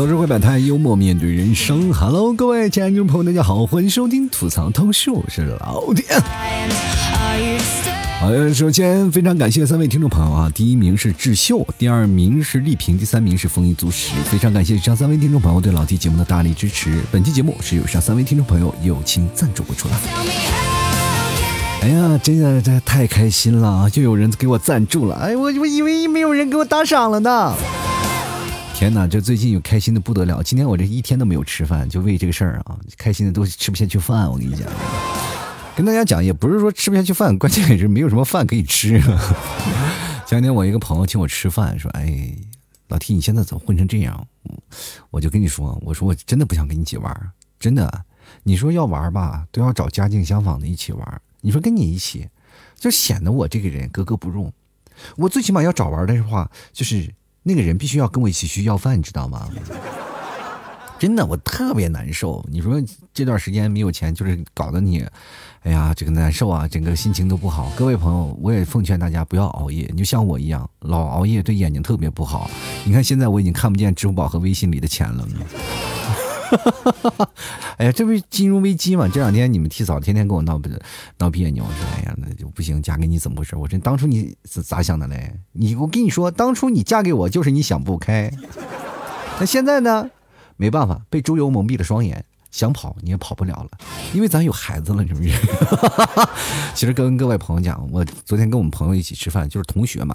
吐槽社会百态，幽默面对人生。Hello，各位亲爱的听众朋友，大家好，欢迎收听吐槽脱秀，我是老田。好，首先非常感谢三位听众朋友啊，第一名是智秀，第二名是丽萍，第三名是丰衣足食。非常感谢以上三位听众朋友对老 T 节目的大力支持。本期节目是由上三位听众朋友友情赞助播出的。哎呀，真的这太开心了啊！又有人给我赞助了，哎，我我以为没有人给我打赏了呢。天哪，这最近有开心的不得了。今天我这一天都没有吃饭，就为这个事儿啊，开心的都吃不下去饭。我跟你讲，跟大家讲，也不是说吃不下去饭，关键也是没有什么饭可以吃。前两天我一个朋友请我吃饭，说：“哎，老 T，你现在怎么混成这样？”我就跟你说，我说我真的不想跟你一起玩，真的。你说要玩吧，都要找家境相仿的一起玩。你说跟你一起，就显得我这个人格格不入。我最起码要找玩的话，就是。那个人必须要跟我一起去要饭，你知道吗？真的，我特别难受。你说这段时间没有钱，就是搞得你，哎呀，这个难受啊，整个心情都不好。各位朋友，我也奉劝大家不要熬夜，你就像我一样，老熬夜对眼睛特别不好。你看现在我已经看不见支付宝和微信里的钱了。哎呀，这不是金融危机嘛？这两天你们替嫂天天跟我闹不闹别扭，我说哎呀，那就不行，嫁给你怎么回事？我说当初你是咋想的嘞？你我跟你说，当初你嫁给我就是你想不开。那现在呢？没办法，被猪油蒙蔽了双眼，想跑你也跑不了了，因为咱有孩子了，是不是？其实跟各位朋友讲，我昨天跟我们朋友一起吃饭，就是同学嘛，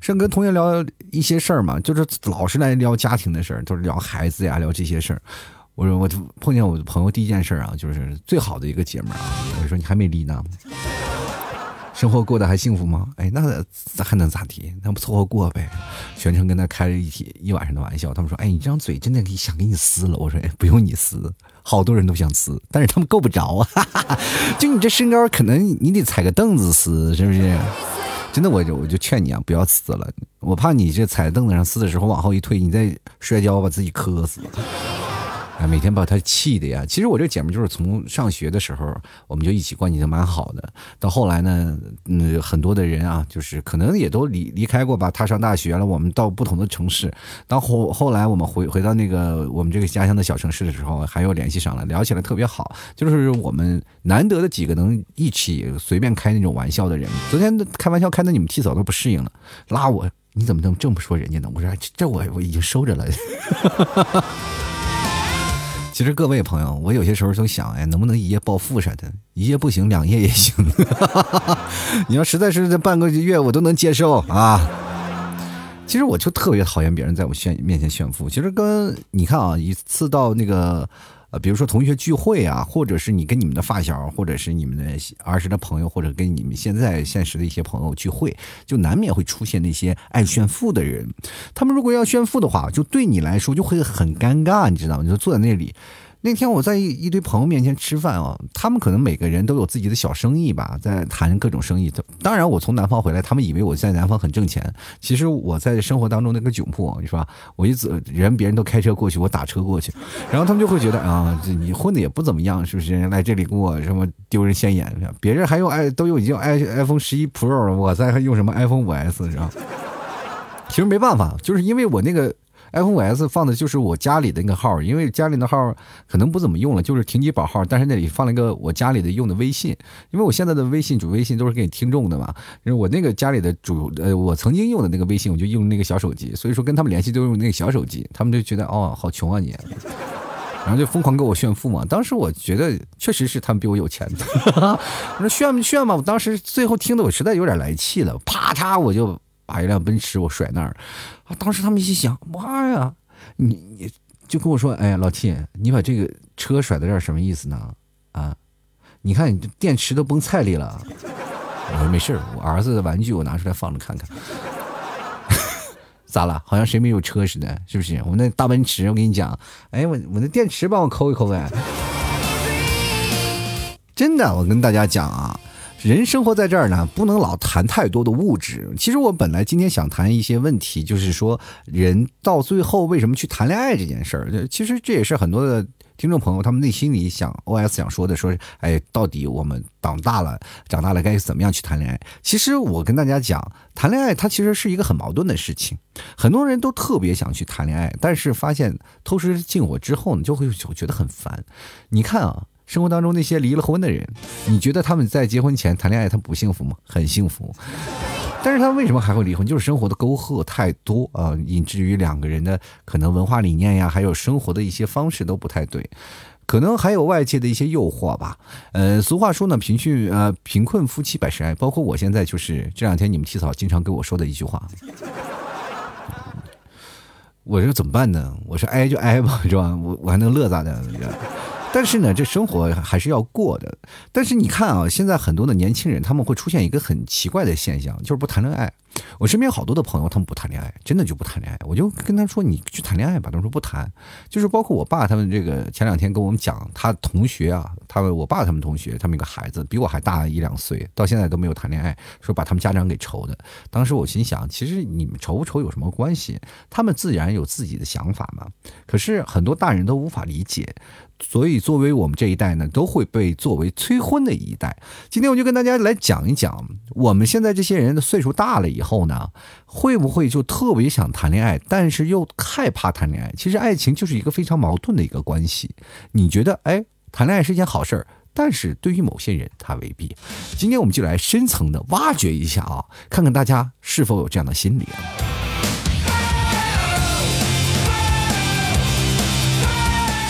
是跟同学聊一些事儿嘛，就是老是来聊家庭的事儿，都是聊孩子呀，聊这些事儿。我说我碰见我的朋友第一件事啊，就是最好的一个姐们儿啊。我说你还没离呢，生活过得还幸福吗？哎，那还能咋地？那不凑合过呗。全程跟他开了一起一晚上的玩笑。他们说，哎，你这张嘴真的想给你撕了。我说，哎，不用你撕，好多人都想撕，但是他们够不着啊。就你这身高，可能你得踩个凳子撕，是不是？真的，我就我就劝你啊，不要撕了。我怕你这踩凳子上撕的时候往后一退，你再摔跤把自己磕死了。啊，每天把他气的呀！其实我这姐们就是从上学的时候，我们就一起关系就蛮好的。到后来呢，嗯，很多的人啊，就是可能也都离离开过吧。他上大学了，我们到不同的城市。到后后来，我们回回到那个我们这个家乡的小城市的时候，还有联系上了，聊起来特别好。就是我们难得的几个能一起随便开那种玩笑的人。昨天开玩笑开的你们替嫂都不适应了，拉我，你怎么能这么说人家呢？我说这我我已经收着了。其实各位朋友，我有些时候就想，哎，能不能一夜暴富啥的？一夜不行，两夜也行。你要实在是这半个月，我都能接受啊。其实我就特别讨厌别人在我炫面前炫富。其实跟你看啊，一次到那个。比如说同学聚会啊，或者是你跟你们的发小，或者是你们的儿时的朋友，或者跟你们现在现实的一些朋友聚会，就难免会出现那些爱炫富的人。他们如果要炫富的话，就对你来说就会很尴尬，你知道吗？你就坐在那里。那天我在一一堆朋友面前吃饭啊，他们可能每个人都有自己的小生意吧，在谈各种生意。当然，我从南方回来，他们以为我在南方很挣钱，其实我在生活当中那个窘迫，你说我一走人，别人都开车过去，我打车过去，然后他们就会觉得啊，你混的也不怎么样，是不是？来这里给我什么丢人现眼？别人还用 i 都用已经 i iPhone 十一 Pro 了，我在用什么 iPhone 五 S 是吧？其实没办法，就是因为我那个。iPhone 5S 放的就是我家里的那个号，因为家里的号可能不怎么用了，就是停机保号。但是那里放了一个我家里的用的微信，因为我现在的微信主微信都是给听众的嘛。因为我那个家里的主呃，我曾经用的那个微信，我就用那个小手机，所以说跟他们联系都用那个小手机，他们就觉得哦，好穷啊你，然后就疯狂给我炫富嘛。当时我觉得确实是他们比我有钱的，我 说炫不炫嘛？我当时最后听的我实在有点来气了，啪嚓我就。把一辆奔驰我甩那儿，啊！当时他们一想，妈呀，你你就跟我说，哎呀，老七，你把这个车甩在这儿什么意思呢？啊，你看你这电池都崩菜里了。我说没事儿我儿子的玩具我拿出来放着看看。咋了？好像谁没有车似的，是不是？我那大奔驰，我跟你讲，哎，我我那电池帮我抠一抠呗。真的，我跟大家讲啊。人生活在这儿呢，不能老谈太多的物质。其实我本来今天想谈一些问题，就是说人到最后为什么去谈恋爱这件事儿。其实这也是很多的听众朋友他们内心里想 OS 想说的，说哎，到底我们长大了，长大了该怎么样去谈恋爱？其实我跟大家讲，谈恋爱它其实是一个很矛盾的事情，很多人都特别想去谈恋爱，但是发现偷食禁火之后呢，就会觉得很烦。你看啊。生活当中那些离了婚的人，你觉得他们在结婚前谈恋爱他不幸福吗？很幸福，但是他为什么还会离婚？就是生活的沟壑太多啊，以至于两个人的可能文化理念呀，还有生活的一些方式都不太对，可能还有外界的一些诱惑吧。呃，俗话说呢，贫穷呃贫困夫妻百事哀，包括我现在就是这两天你们七嫂经常跟我说的一句话，我说怎么办呢？我说挨就挨吧，是吧？我我还能乐咋的？但是呢，这生活还是要过的。但是你看啊，现在很多的年轻人他们会出现一个很奇怪的现象，就是不谈恋爱。我身边好多的朋友，他们不谈恋爱，真的就不谈恋爱。我就跟他说：“你去谈恋爱吧。”他说：“不谈。”就是包括我爸他们这个前两天跟我们讲，他同学啊，他们我爸他们同学，他们一个孩子比我还大一两岁，到现在都没有谈恋爱，说把他们家长给愁的。当时我心想，其实你们愁不愁有什么关系？他们自然有自己的想法嘛。可是很多大人都无法理解，所以作为我们这一代呢，都会被作为催婚的一代。今天我就跟大家来讲一讲，我们现在这些人的岁数大了以后呢，会不会就特别想谈恋爱，但是又害怕谈恋爱？其实爱情就是一个非常矛盾的一个关系。你觉得，哎，谈恋爱是一件好事儿，但是对于某些人，他未必。今天我们就来深层的挖掘一下啊，看看大家是否有这样的心理。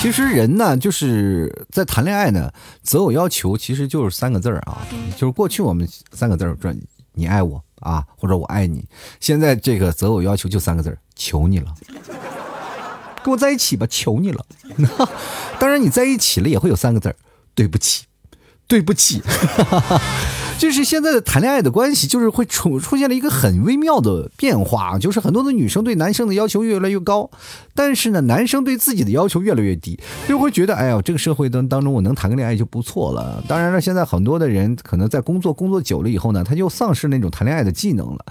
其实人呢，就是在谈恋爱呢，择偶要求其实就是三个字儿啊，就是过去我们三个字儿，说你爱我啊，或者我爱你。现在这个择偶要求就三个字儿，求你了，跟我在一起吧，求你了。当然，你在一起了也会有三个字儿，对不起，对不起。就是现在的谈恋爱的关系，就是会出出现了一个很微妙的变化，就是很多的女生对男生的要求越来越高，但是呢，男生对自己的要求越来越低，就会觉得，哎呀，这个社会当当中我能谈个恋爱就不错了。当然了，现在很多的人可能在工作工作久了以后呢，他就丧失那种谈恋爱的技能了。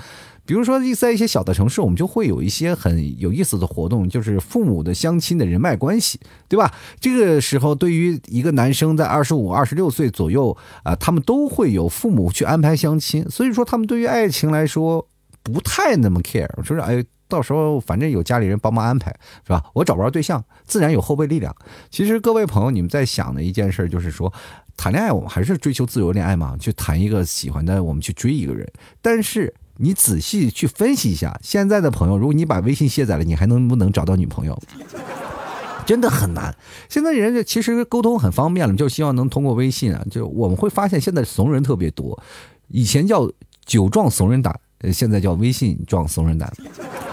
比如说，在一些小的城市，我们就会有一些很有意思的活动，就是父母的相亲的人脉关系，对吧？这个时候，对于一个男生在二十五、二十六岁左右啊，他们都会有父母去安排相亲，所以说他们对于爱情来说不太那么 care，说是哎，到时候反正有家里人帮忙安排，是吧？我找不着对象，自然有后备力量。其实各位朋友，你们在想的一件事就是说，谈恋爱我们还是追求自由恋爱嘛？去谈一个喜欢的，我们去追一个人，但是。你仔细去分析一下，现在的朋友，如果你把微信卸载了，你还能不能找到女朋友？真的很难。现在人家其实沟通很方便了，就希望能通过微信啊。就我们会发现，现在怂人特别多，以前叫酒壮怂人胆，现在叫微信壮怂人胆。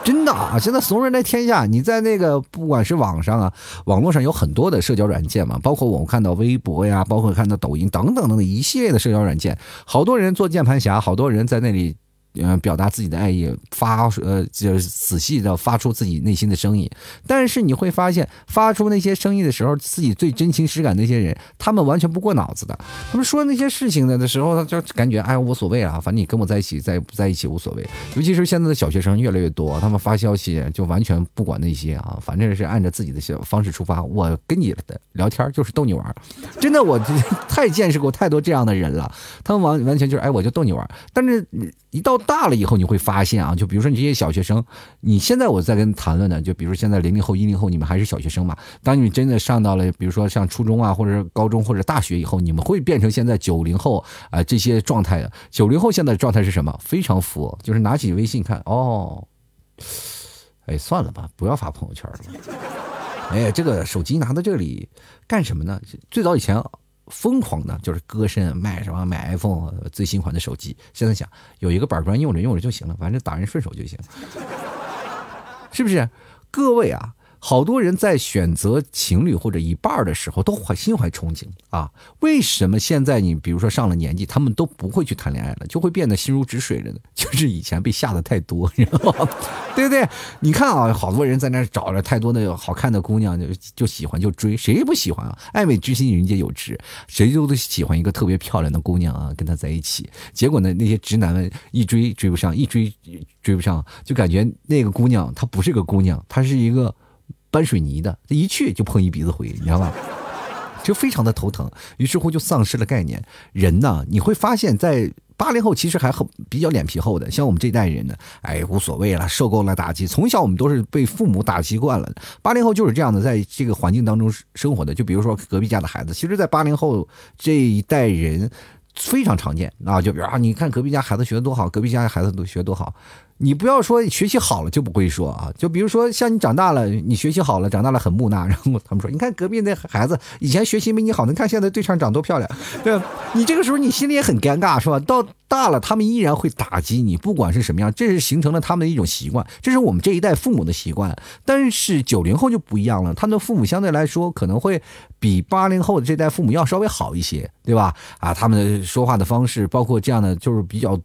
真的啊，现在怂人来天下。你在那个不管是网上啊，网络上有很多的社交软件嘛，包括我们看到微博呀，包括看到抖音等等等等一系列的社交软件，好多人做键盘侠，好多人在那里。嗯，表达自己的爱意，发呃，就是仔细的发出自己内心的声音。但是你会发现，发出那些声音的时候，自己最真情实感那些人，他们完全不过脑子的。他们说那些事情呢的时候，他就感觉哎无所谓啊，反正你跟我在一起，在不在一起无所谓。尤其是现在的小学生越来越多，他们发消息就完全不管那些啊，反正是按照自己的方式出发。我跟你的聊天就是逗你玩，真的，我 太见识过太多这样的人了。他们完完全就是哎，我就逗你玩，但是。一到大了以后，你会发现啊，就比如说你这些小学生，你现在我在跟谈论的，就比如现在零零后、一零后，你们还是小学生嘛。当你真的上到了，比如说像初中啊，或者高中或者大学以后，你们会变成现在九零后啊这些状态的。九零后现在的状态是什么？非常佛，就是拿起微信看，哦，哎，算了吧，不要发朋友圈了。哎，这个手机拿到这里干什么呢？最早以前。疯狂的，就是割肾卖什么买 iPhone 最新款的手机。现在想有一个板砖用着用着就行了，反正打人顺手就行，是不是？各位啊。好多人在选择情侣或者一半的时候都怀心怀憧憬啊！为什么现在你比如说上了年纪，他们都不会去谈恋爱了，就会变得心如止水了呢？就是以前被吓得太多，你知道吗？对不对？你看啊，好多人在那找了太多的好看的姑娘，就就喜欢就追，谁不喜欢啊？爱美之心人皆有之，谁都都喜欢一个特别漂亮的姑娘啊，跟她在一起。结果呢，那些直男们一追追不上，一追追不上，就感觉那个姑娘她不是个姑娘，她是一个。搬水泥的，这一去就碰一鼻子灰，你知道吧？就非常的头疼。于是乎就丧失了概念。人呢，你会发现在。八零后其实还很比较脸皮厚的，像我们这代人呢，哎，无所谓了，受够了打击。从小我们都是被父母打习惯了。八零后就是这样的，在这个环境当中生活的。就比如说隔壁家的孩子，其实，在八零后这一代人非常常见啊。就比如啊，你看隔壁家孩子学的多好，隔壁家孩子都学多好。你不要说学习好了就不会说啊，就比如说像你长大了，你学习好了，长大了很木讷，然后他们说，你看隔壁那孩子以前学习没你好，你看现在对象长多漂亮，对你这个时候你心里也很尴尬，是吧？到大了他们依然会打击你，不管是什么样，这是形成了他们的一种习惯，这是我们这一代父母的习惯。但是九零后就不一样了，他们的父母相对来说可能会比八零后的这代父母要稍微好一些，对吧？啊，他们的说话的方式，包括这样的，就是比较。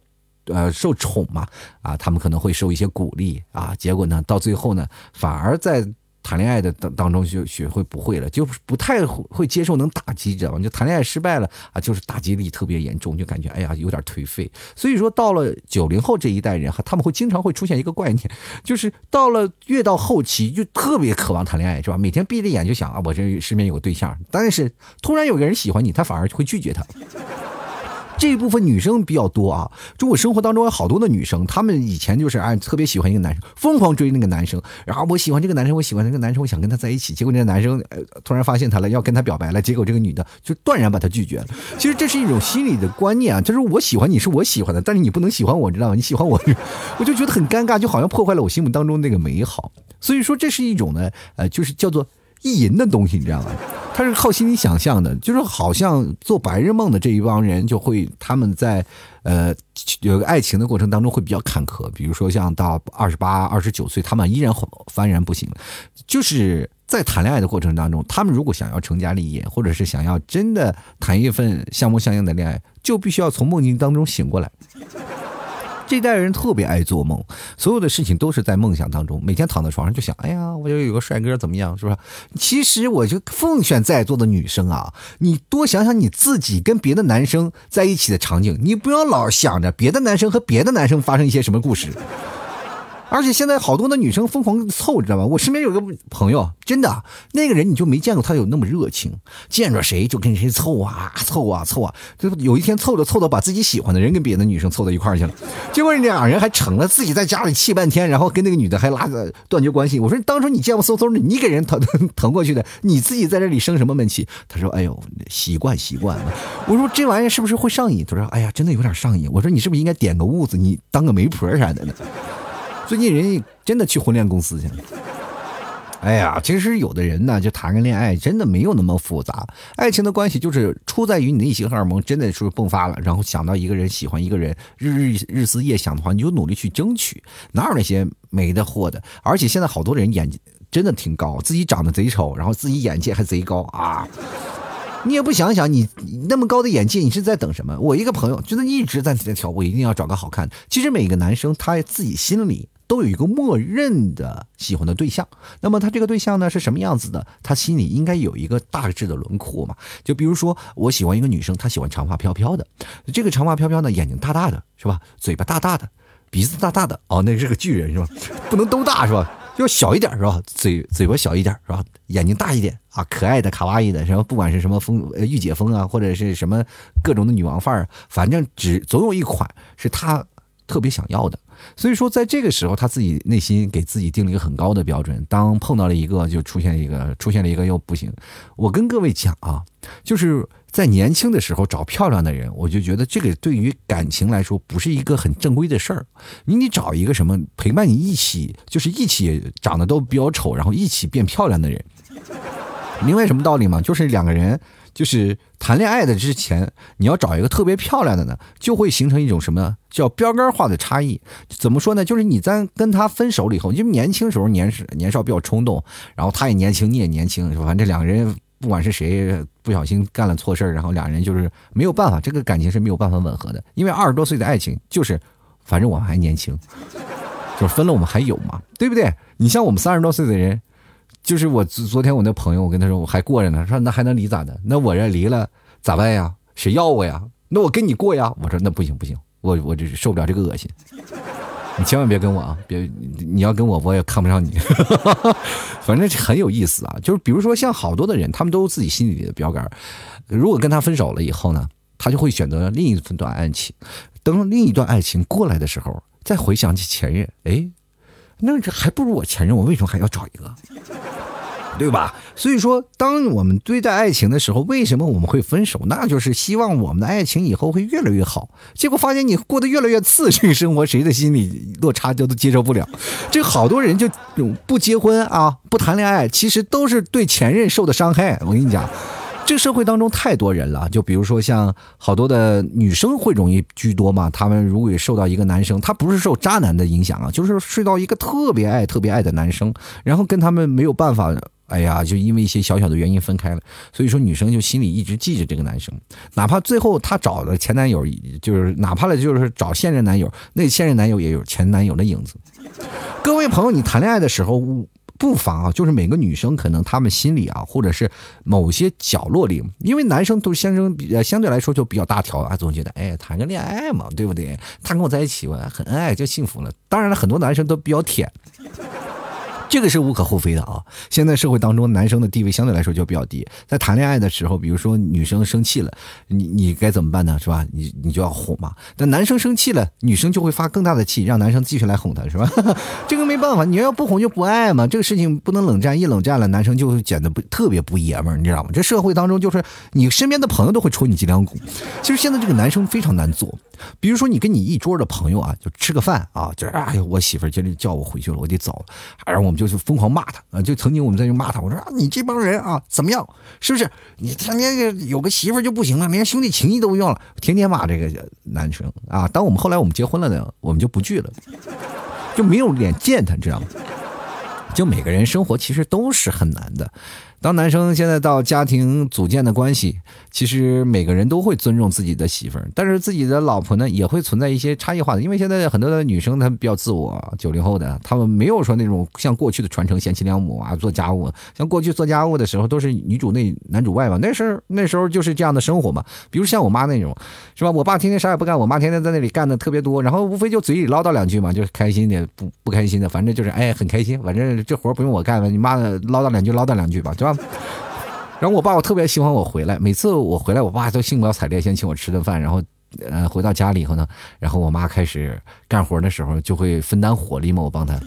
呃，受宠嘛，啊，他们可能会受一些鼓励啊，结果呢，到最后呢，反而在谈恋爱的当当中就学会不会了，就不太会接受能打击，知道吗？就谈恋爱失败了啊，就是打击力特别严重，就感觉哎呀有点颓废。所以说，到了九零后这一代人哈，他们会经常会出现一个概念，就是到了越到后期就特别渴望谈恋爱，是吧？每天闭着眼就想啊，我这身边有个对象，但是突然有个人喜欢你，他反而会拒绝他。这一部分女生比较多啊，就我生活当中有好多的女生，她们以前就是哎特别喜欢一个男生，疯狂追那个男生，然后我喜欢这个男生，我喜欢那个男生，我想跟他在一起，结果那个男生呃突然发现他了，要跟他表白了，结果这个女的就断然把他拒绝了。其实这是一种心理的观念啊，就是我喜欢你是我喜欢的，但是你不能喜欢我，知道吗？你喜欢我，我就觉得很尴尬，就好像破坏了我心目当中那个美好。所以说这是一种呢，呃，就是叫做。意淫的东西，你知道吗？他是靠心理想象的，就是好像做白日梦的这一帮人，就会他们在呃有个爱情的过程当中会比较坎坷。比如说像到二十八、二十九岁，他们依然幡然不醒。就是在谈恋爱的过程当中，他们如果想要成家立业，或者是想要真的谈一份相模相样的恋爱，就必须要从梦境当中醒过来。这代人特别爱做梦，所有的事情都是在梦想当中。每天躺在床上就想，哎呀，我就有个帅哥怎么样，是不是？其实我就奉劝在座的女生啊，你多想想你自己跟别的男生在一起的场景，你不要老想着别的男生和别的男生发生一些什么故事。而且现在好多的女生疯狂凑，知道吧？我身边有个朋友，真的那个人你就没见过他有那么热情，见着谁就跟谁凑啊凑啊凑啊，就有一天凑着凑到把自己喜欢的人跟别的女生凑到一块儿去了，结果两人还成了，自己在家里气半天，然后跟那个女的还拉着断绝关系。我说当初你见过嗖嗖的，你给人腾腾过去的，你自己在这里生什么闷气？他说：“哎呦，习惯习惯了。”我说：“这玩意儿是不是会上瘾？”他说：“哎呀，真的有点上瘾。”我说：“你是不是应该点个痦子，你当个媒婆啥的呢？”最近人家真的去婚恋公司去了。哎呀，其实有的人呢，就谈个恋爱，真的没有那么复杂。爱情的关系就是出在于你内心荷尔蒙真的是迸发了，然后想到一个人，喜欢一个人，日日日思夜想的话，你就努力去争取。哪有那些没的货的？而且现在好多人眼真的挺高，自己长得贼丑，然后自己眼界还贼高啊！你也不想想，你那么高的眼界，你是在等什么？我一个朋友真的一直在在挑，我一定要找个好看的。其实每个男生他自己心里。都有一个默认的喜欢的对象，那么他这个对象呢是什么样子的？他心里应该有一个大致的轮廓嘛？就比如说，我喜欢一个女生，她喜欢长发飘飘的，这个长发飘飘呢，眼睛大大的，是吧？嘴巴大大的，鼻子大大的，哦，那是个巨人是吧？不能都大是吧？要小一点是吧？嘴嘴巴小一点是吧？眼睛大一点啊，可爱的卡哇伊的，什么不管是什么风呃御姐风啊，或者是什么各种的女王范儿，反正只总有一款是他特别想要的。所以说，在这个时候，他自己内心给自己定了一个很高的标准。当碰到了一个，就出现一个，出现了一个又不行。我跟各位讲啊，就是在年轻的时候找漂亮的人，我就觉得这个对于感情来说不是一个很正规的事儿。你得找一个什么陪伴你一起，就是一起长得都比较丑，然后一起变漂亮的人，明白什么道理吗？就是两个人。就是谈恋爱的之前，你要找一个特别漂亮的呢，就会形成一种什么叫标杆化的差异。怎么说呢？就是你在跟他分手了以后，因为年轻时候年年少比较冲动，然后他也年轻，你也年轻，是吧？反正两个人不管是谁不小心干了错事然后两人就是没有办法，这个感情是没有办法吻合的。因为二十多岁的爱情就是，反正我们还年轻，就分了我们还有嘛，对不对？你像我们三十多岁的人。就是我昨天我那朋友，我跟他说我还过着呢，说那还能离咋的？那我这离了咋办呀？谁要我呀？那我跟你过呀？我说那不行不行，我我这受不了这个恶心。你千万别跟我啊，别你要跟我，我也看不上你。反正很有意思啊，就是比如说像好多的人，他们都有自己心里的标杆。如果跟他分手了以后呢，他就会选择另一段爱情。等另一段爱情过来的时候，再回想起前任，哎，那这还不如我前任，我为什么还要找一个？对吧？所以说，当我们对待爱情的时候，为什么我们会分手？那就是希望我们的爱情以后会越来越好。结果发现你过得越来越次，这个生活谁的心理落差就都接受不了。这好多人就不结婚啊，不谈恋爱，其实都是对前任受的伤害。我跟你讲。这个社会当中太多人了，就比如说像好多的女生会容易居多嘛。她们如果受到一个男生，他不是受渣男的影响啊，就是睡到一个特别爱、特别爱的男生，然后跟他们没有办法，哎呀，就因为一些小小的原因分开了。所以说女生就心里一直记着这个男生，哪怕最后她找的前男友，就是哪怕了就是找现任男友，那现任男友也有前男友的影子。各位朋友，你谈恋爱的时候。不妨啊，就是每个女生可能她们心里啊，或者是某些角落里，因为男生都相生比相对来说就比较大条啊，总觉得哎谈个恋爱嘛，对不对？他跟我在一起我很恩爱就幸福了。当然了，很多男生都比较舔。这个是无可厚非的啊！现在社会当中，男生的地位相对来说就比较低。在谈恋爱的时候，比如说女生生气了，你你该怎么办呢？是吧？你你就要哄嘛。但男生生气了，女生就会发更大的气，让男生继续来哄她，是吧？这个没办法，你要不哄就不爱嘛。这个事情不能冷战，一冷战了，男生就会显得不特别不爷们儿，你知道吗？这社会当中就是你身边的朋友都会戳你脊梁骨。其实现在这个男生非常难做。比如说，你跟你一桌的朋友啊，就吃个饭啊，就是哎呦，我媳妇儿今天叫我回去了，我得走，然后我们就就疯狂骂他啊，就曾经我们在这骂他，我说啊你这帮人啊，怎么样？是不是？你天天有个媳妇就不行了，连兄弟情谊都不要了，天天骂这个男生啊。当我们后来我们结婚了呢，我们就不聚了，就没有脸见他，知道吗？就每个人生活其实都是很难的。当男生现在到家庭组建的关系，其实每个人都会尊重自己的媳妇儿，但是自己的老婆呢，也会存在一些差异化的。因为现在很多的女生她们比较自我，九零后的她们没有说那种像过去的传承贤妻良母啊，做家务。像过去做家务的时候都是女主内男主外嘛，那时候那时候就是这样的生活嘛。比如像我妈那种，是吧？我爸天天啥也不干，我妈天天在那里干的特别多，然后无非就嘴里唠叨两句嘛，就是开心的不不开心的，反正就是哎很开心，反正这活不用我干了，你妈唠叨两句唠叨两句吧，吧？然后我爸我特别喜欢我回来，每次我回来，我爸都兴高采烈先请我吃顿饭，然后，呃，回到家里以后呢，然后我妈开始干活的时候就会分担火力嘛，我帮她。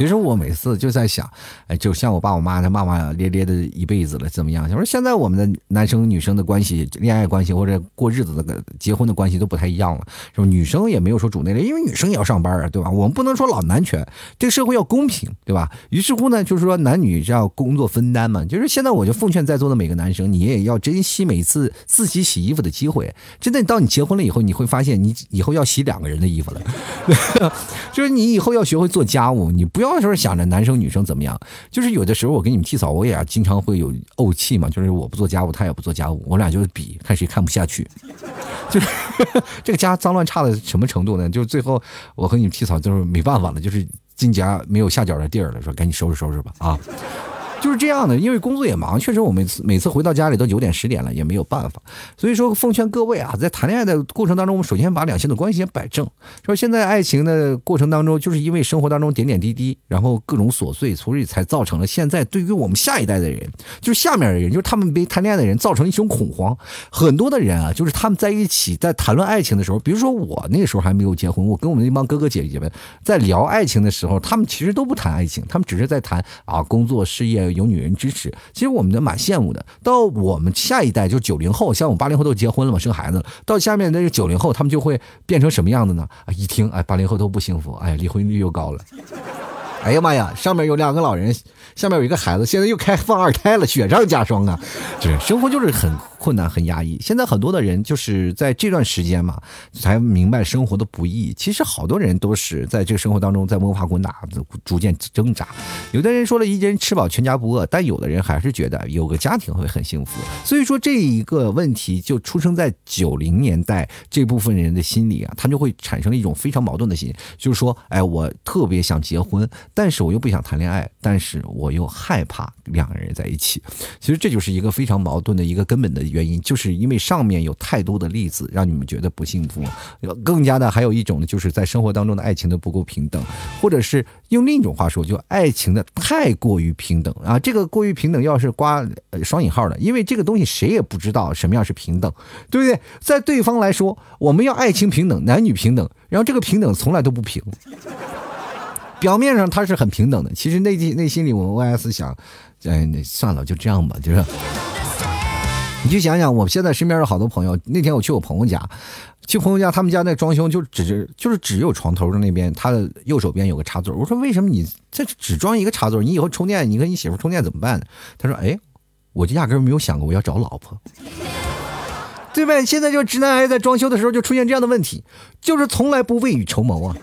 其实我每次就在想，哎，就像我爸我妈，他骂骂咧咧的一辈子了，怎么样？我说现在我们的男生女生的关系、恋爱关系或者过日子的、结婚的关系都不太一样了，是吧？女生也没有说主内的，因为女生也要上班啊，对吧？我们不能说老男权，这个社会要公平，对吧？于是乎呢，就是说男女要工作分担嘛。就是现在我就奉劝在座的每个男生，你也要珍惜每次自己洗衣服的机会。真的，到你结婚了以后，你会发现你以后要洗两个人的衣服了，就是你以后要学会做家务，你不要。到时候想着男生女生怎么样，就是有的时候我给你们替嫂，我也经常会有怄气嘛，就是我不做家务，他也不做家务，我俩就是比看谁看不下去，就是 这个家脏乱差的什么程度呢？就是最后我和你们替嫂就是没办法了，就是进家没有下脚的地儿了，说赶紧收拾收拾吧啊。就是这样的，因为工作也忙，确实我每次每次回到家里都九点十点了，也没有办法。所以说，奉劝各位啊，在谈恋爱的过程当中，我们首先把两性的关系先摆正。说现在爱情的过程当中，就是因为生活当中点点滴滴，然后各种琐碎，所以才造成了现在对于我们下一代的人，就是下面的人，就是他们没谈恋爱的人造成一种恐慌。很多的人啊，就是他们在一起在谈论爱情的时候，比如说我那时候还没有结婚，我跟我们那帮哥哥姐姐们在聊爱情的时候，他们其实都不谈爱情，他们只是在谈啊工作事业。有女人支持，其实我们都蛮羡慕的。到我们下一代，就是九零后，像我们八零后都结婚了嘛，生孩子了。到下面那个九零后，他们就会变成什么样子呢？啊，一听，哎，八零后都不幸福，哎，离婚率又高了。哎呀妈呀，上面有两个老人，下面有一个孩子，现在又开放二胎了，雪上加霜啊！这生活就是很。困难很压抑，现在很多的人就是在这段时间嘛，才明白生活的不易。其实好多人都是在这个生活当中在摸爬滚打，逐渐挣扎。有的人说了一人吃饱全家不饿，但有的人还是觉得有个家庭会很幸福。所以说这一个问题就出生在九零年代这部分人的心里啊，他就会产生一种非常矛盾的心，就是说，哎，我特别想结婚，但是我又不想谈恋爱，但是我又害怕两个人在一起。其实这就是一个非常矛盾的一个根本的。原因，就是因为上面有太多的例子让你们觉得不幸福。更加的还有一种呢，就是在生活当中的爱情的不够平等，或者是用另一种话说，就爱情的太过于平等啊。这个过于平等要是刮双引号的，因为这个东西谁也不知道什么样是平等，对不对？在对方来说，我们要爱情平等，男女平等，然后这个平等从来都不平。表面上他是很平等的，其实内心内心里我们 OS 想，哎，那算了，就这样吧，就是。你就想想，我现在身边有好多朋友。那天我去我朋友家，去朋友家，他们家那装修就只是就是只有床头的那边，他的右手边有个插座。我说为什么你这只装一个插座？你以后充电，你跟你媳妇充电怎么办呢？他说：“哎，我就压根没有想过我要找老婆，对呗？现在就直男癌在装修的时候就出现这样的问题，就是从来不未雨绸缪啊。”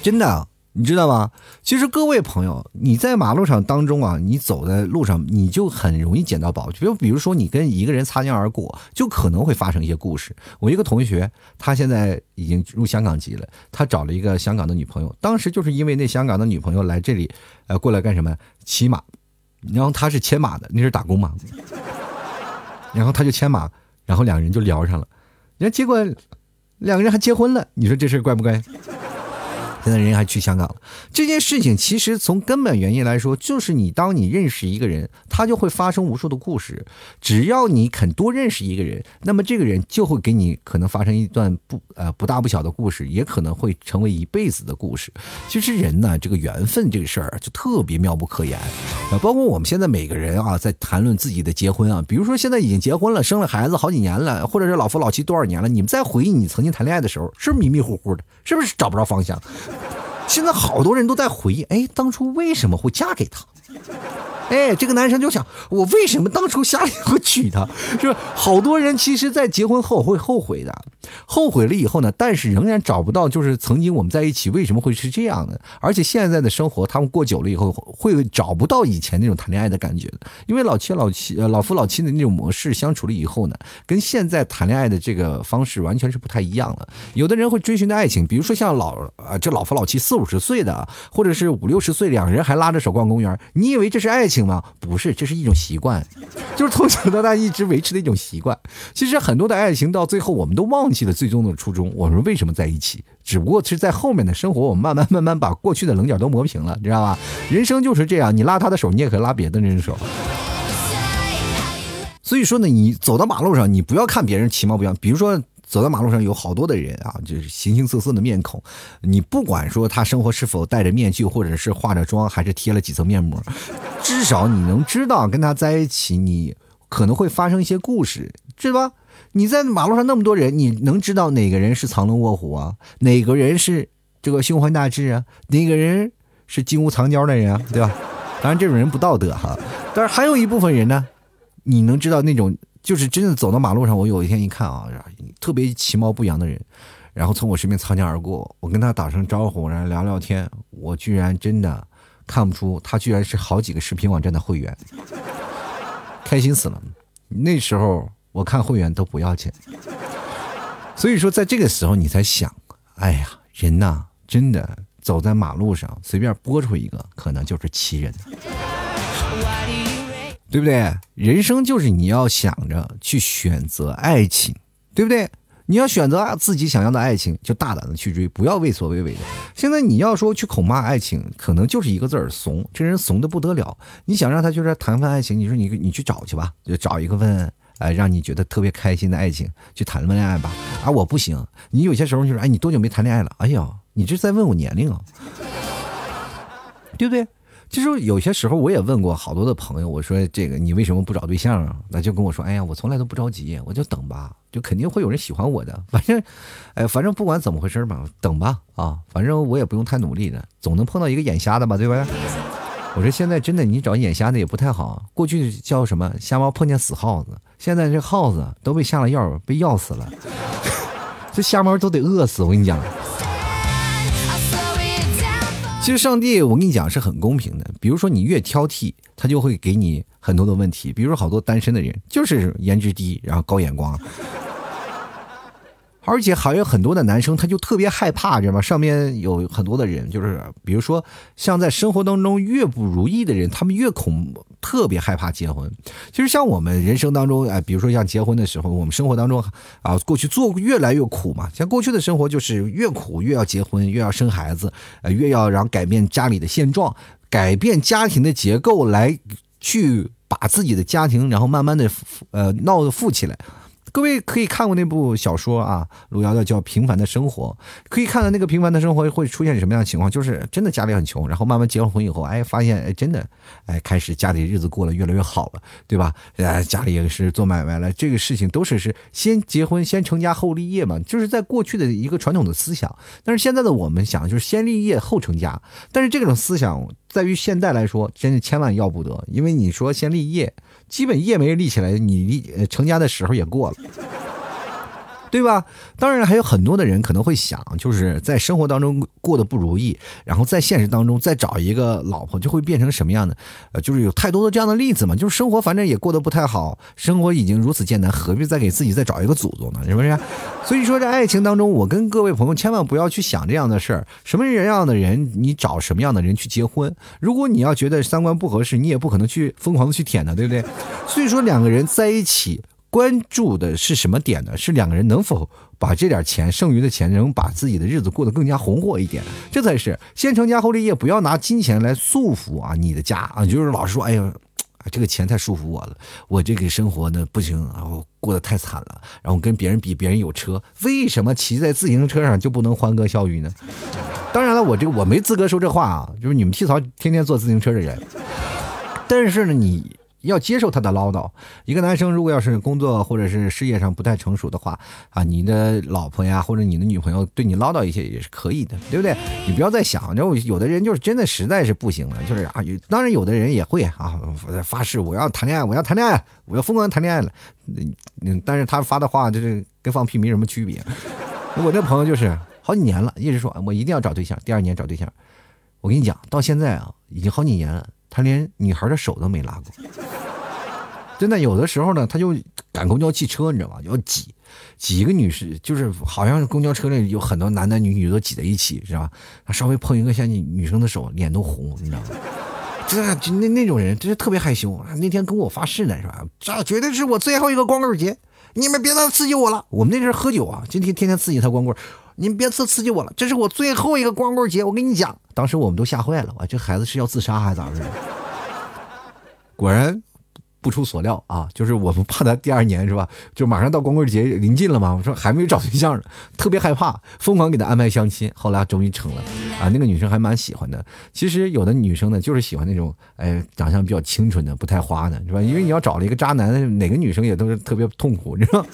真的，你知道吗？其实各位朋友，你在马路上当中啊，你走在路上，你就很容易捡到宝。就比如说，你跟一个人擦肩而过，就可能会发生一些故事。我一个同学，他现在已经入香港籍了，他找了一个香港的女朋友。当时就是因为那香港的女朋友来这里，呃，过来干什么？骑马，然后他是牵马的，那是打工嘛。然后他就牵马，然后两个人就聊上了，然后结果两个人还结婚了。你说这事怪不怪？现在人家还去香港了，这件事情其实从根本原因来说，就是你当你认识一个人，他就会发生无数的故事。只要你肯多认识一个人，那么这个人就会给你可能发生一段不呃不大不小的故事，也可能会成为一辈子的故事。其实人呢，这个缘分这个事儿就特别妙不可言啊。包括我们现在每个人啊，在谈论自己的结婚啊，比如说现在已经结婚了，生了孩子好几年了，或者是老夫老妻多少年了，你们再回忆你曾经谈恋爱的时候，是不是迷迷糊糊的？是不是找不着方向？现在好多人都在回忆，哎，当初为什么会嫁给他？哎，这个男生就想，我为什么当初瞎里会娶她？是吧？好多人其实，在结婚后会后悔的，后悔了以后呢，但是仍然找不到，就是曾经我们在一起为什么会是这样的？而且现在的生活，他们过久了以后，会找不到以前那种谈恋爱的感觉，因为老妻老妻呃老夫老妻的那种模式相处了以后呢，跟现在谈恋爱的这个方式完全是不太一样了。有的人会追寻的爱情，比如说像老啊这老夫老妻四五十岁的，或者是五六十岁，两人还拉着手逛公园，你以为这是爱情？行吗？不是，这是一种习惯，就是从小到大一直维持的一种习惯。其实很多的爱情到最后，我们都忘记了最终的初衷。我们为什么在一起？只不过是在后面的生活，我们慢慢慢慢把过去的棱角都磨平了，知道吧？人生就是这样，你拉他的手，你也可以拉别的人的手。所以说呢，你走到马路上，你不要看别人其貌不扬，比如说。走在马路上有好多的人啊，就是形形色色的面孔。你不管说他生活是否戴着面具，或者是化着妆，还是贴了几层面膜，至少你能知道跟他在一起，你可能会发生一些故事，知道吧？你在马路上那么多人，你能知道哪个人是藏龙卧虎啊？哪个人是这个胸怀大志啊？哪个人是金屋藏娇的人啊？对吧？当然这种人不道德哈。但是还有一部分人呢，你能知道那种。就是真的走到马路上，我有一天一看啊，特别其貌不扬的人，然后从我身边擦肩而过，我跟他打声招呼，然后聊聊天，我居然真的看不出他居然是好几个视频网站的会员，开心死了。那时候我看会员都不要钱，所以说在这个时候你才想，哎呀，人呐，真的走在马路上随便拨出一个，可能就是奇人。对不对？人生就是你要想着去选择爱情，对不对？你要选择自己想要的爱情，就大胆的去追，不要畏缩畏畏的。现在你要说去恐骂爱情，可能就是一个字儿怂。这人怂的不得了。你想让他就是谈份爱情，你说你你去找去吧，就找一个份哎让你觉得特别开心的爱情去谈恋爱吧。啊，我不行。你有些时候就是哎，你多久没谈恋爱了？哎呀，你这是在问我年龄啊，对不对？其实有些时候我也问过好多的朋友，我说这个你为什么不找对象啊？那就跟我说，哎呀，我从来都不着急，我就等吧，就肯定会有人喜欢我的。反正，哎，反正不管怎么回事吧，等吧，啊，反正我也不用太努力的，总能碰到一个眼瞎的吧，对吧？我说现在真的你找眼瞎的也不太好，过去叫什么瞎猫碰见死耗子，现在这耗子都被下了药，被药死了，这瞎猫都得饿死，我跟你讲。其实上帝，我跟你讲是很公平的。比如说你越挑剔，他就会给你很多的问题。比如说好多单身的人就是颜值低，然后高眼光。而且还有很多的男生，他就特别害怕，知道吗？上面有很多的人，就是比如说像在生活当中越不如意的人，他们越恐特别害怕结婚。其实像我们人生当中，哎，比如说像结婚的时候，我们生活当中啊，过去做越来越苦嘛。像过去的生活就是越苦越要结婚，越要生孩子，呃，越要让改变家里的现状，改变家庭的结构，来去把自己的家庭，然后慢慢的呃闹得富起来。各位可以看过那部小说啊，路遥的叫《平凡的生活》，可以看到那个平凡的生活会出现什么样的情况，就是真的家里很穷，然后慢慢结了婚以后，哎，发现哎真的，哎开始家里日子过得越来越好了，对吧？哎，家里也是做买卖了，这个事情都是是先结婚先成家后立业嘛，就是在过去的一个传统的思想，但是现在的我们想就是先立业后成家，但是这种思想在于现在来说，真是千万要不得，因为你说先立业。基本业没立起来，你立成家的时候也过了。对吧？当然还有很多的人可能会想，就是在生活当中过得不如意，然后在现实当中再找一个老婆，就会变成什么样的？呃，就是有太多的这样的例子嘛。就是生活反正也过得不太好，生活已经如此艰难，何必再给自己再找一个祖宗呢？是不是？所以说，在爱情当中，我跟各位朋友千万不要去想这样的事儿。什么人样的人，你找什么样的人去结婚？如果你要觉得三观不合适，你也不可能去疯狂的去舔的，对不对？所以说，两个人在一起。关注的是什么点呢？是两个人能否把这点钱剩余的钱，能把自己的日子过得更加红火一点，这才是先成家后立业。不要拿金钱来束缚啊你的家啊，就是老是说，哎呀，这个钱太束缚我了，我这个生活呢不行然后过得太惨了。然后跟别人比，别人有车，为什么骑在自行车上就不能欢歌笑语呢？当然了，我这个我没资格说这话啊，就是你们替槽天天坐自行车的人，但是呢，你。要接受他的唠叨。一个男生如果要是工作或者是事业上不太成熟的话，啊，你的老婆呀或者你的女朋友对你唠叨一些也是可以的，对不对？你不要再想，就有的人就是真的实在是不行了，就是啊，当然有的人也会啊，发誓我要谈恋爱，我要谈恋爱，我要疯狂谈恋爱了。嗯，但是他发的话就是跟放屁没什么区别。我那朋友就是好几年了，一直说我一定要找对象，第二年找对象。我跟你讲，到现在啊，已经好几年了。他连女孩的手都没拉过，真的有的时候呢，他就赶公交汽车，你知道吗？要挤，挤个女士，就是好像公交车里有很多男男女女都挤在一起，是吧？他稍微碰一个像女女生的手，脸都红，你知道吗？这就那那种人，真是特别害羞。那天跟我发誓呢，是吧？这绝对是我最后一个光棍节，你们别再刺激我了。我们那阵喝酒啊，今天天天刺激他光棍。您别刺刺激我了，这是我最后一个光棍节，我跟你讲，当时我们都吓坏了，哇，这孩子是要自杀还是咋回事？果然不出所料啊，就是我们怕他第二年是吧？就马上到光棍节临近了嘛，我说还没有找对象呢，特别害怕，疯狂给他安排相亲，后来终于成了啊，那个女生还蛮喜欢的。其实有的女生呢，就是喜欢那种哎长相比较清纯的，不太花的，是吧？因为你要找了一个渣男，哪个女生也都是特别痛苦，你知道。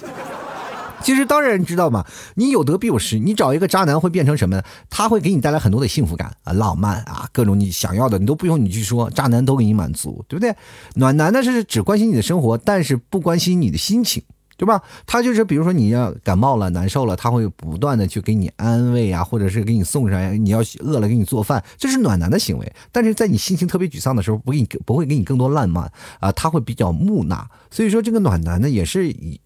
其实当然知道嘛，你有得必有失。你找一个渣男会变成什么？他会给你带来很多的幸福感啊、浪漫啊，各种你想要的，你都不用你去说，渣男都给你满足，对不对？暖男呢是只关心你的生活，但是不关心你的心情，对吧？他就是比如说你要感冒了、难受了，他会不断的去给你安慰啊，或者是给你送上，你要饿了给你做饭，这是暖男的行为。但是在你心情特别沮丧的时候，不给你不会给你更多浪漫啊，他会比较木讷。所以说这个暖男呢，也是以。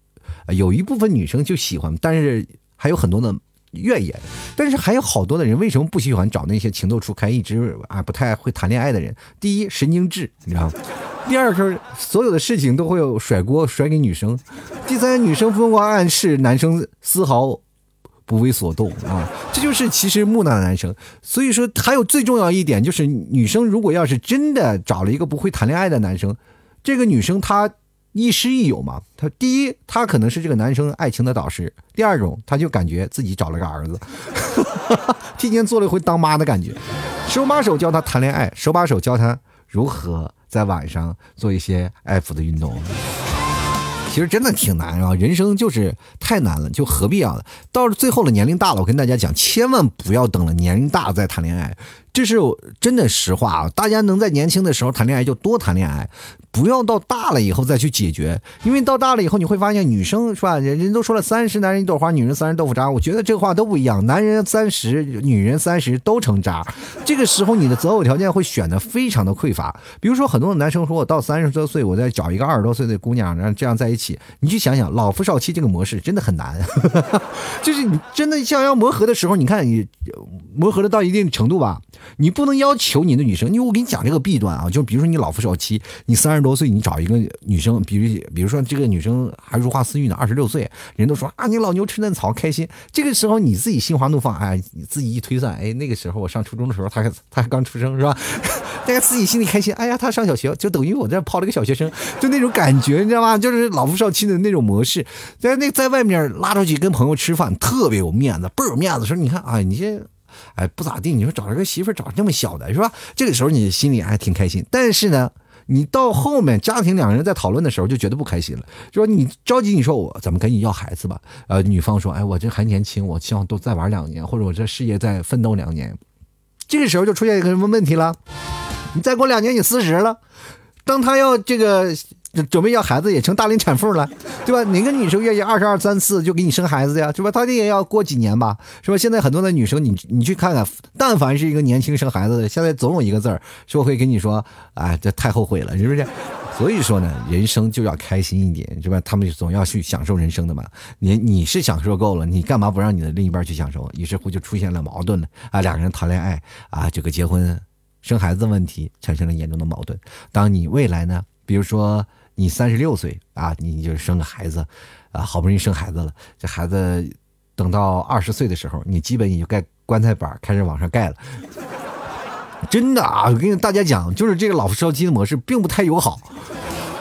有一部分女生就喜欢，但是还有很多的怨言。但是还有好多的人为什么不喜欢找那些情窦初开、一直啊不太会谈恋爱的人？第一，神经质，你知道吗？第二是所有的事情都会有甩锅甩给女生。第三，女生疯狂暗示，男生丝毫不为所动啊！这就是其实木讷的男生。所以说，还有最重要一点就是，女生如果要是真的找了一个不会谈恋爱的男生，这个女生她。亦师亦友嘛，他第一，他可能是这个男生爱情的导师；第二种，他就感觉自己找了个儿子，提前做了一回当妈的感觉，手把手教他谈恋爱，手把手教他如何在晚上做一些爱抚的运动。其实真的挺难啊，人生就是太难了，就何必啊？到了最后了，年龄大了，我跟大家讲，千万不要等了年龄大了再谈恋爱。这是真的实话啊！大家能在年轻的时候谈恋爱就多谈恋爱，不要到大了以后再去解决，因为到大了以后你会发现，女生是吧？人人都说了，三十男人一朵花，女人三十豆腐渣。我觉得这话都不一样，男人三十，女人三十都成渣。这个时候你的择偶条件会选的非常的匮乏。比如说，很多的男生说我到三十多岁，我再找一个二十多岁的姑娘，然后这样在一起，你去想想，老夫少妻这个模式真的很难。就是你真的想要磨合的时候，你看你磨合的到一定程度吧。你不能要求你的女生，因为我给你讲这个弊端啊，就比如说你老夫少妻，你三十多岁，你找一个女生，比如比如说这个女生还如花似玉呢，二十六岁，人都说啊你老牛吃嫩草开心，这个时候你自己心花怒放，哎，你自己一推算，哎，那个时候我上初中的时候，她还他还刚出生是吧？大家自己心里开心，哎呀，她上小学就等于我这泡了个小学生，就那种感觉，你知道吗？就是老夫少妻的那种模式，在那在外面拉出去跟朋友吃饭，特别有面子，倍儿有面子，说你看啊，你这。哎，不咋地。你说找了个媳妇找这么小的，是吧？这个时候你心里还挺开心。但是呢，你到后面家庭两个人在讨论的时候，就觉得不开心了。说你着急，你说我怎么赶紧要孩子吧？呃，女方说，哎，我这还年轻，我希望都再玩两年，或者我这事业再奋斗两年。这个时候就出现一个什么问题了？你再过两年，你四十了，当他要这个。准备要孩子也成大龄产妇了，对吧？哪个女生愿意二十二三四就给你生孩子呀？是吧？她也要过几年吧，是吧？现在很多的女生，你你去看看，但凡是一个年轻生孩子的，现在总有一个字儿，说会跟你说，哎，这太后悔了，是不是？所以说呢，人生就要开心一点，是吧？他们总要去享受人生的嘛。你你是享受够了，你干嘛不让你的另一半去享受？于是乎就出现了矛盾了啊！两个人谈恋爱啊，这个结婚生孩子的问题产生了严重的矛盾。当你未来呢，比如说。你三十六岁啊，你就生个孩子，啊，好不容易生孩子了，这孩子等到二十岁的时候，你基本也就盖棺材板开始往上盖了。真的啊，我跟大家讲，就是这个老夫少妻的模式并不太友好，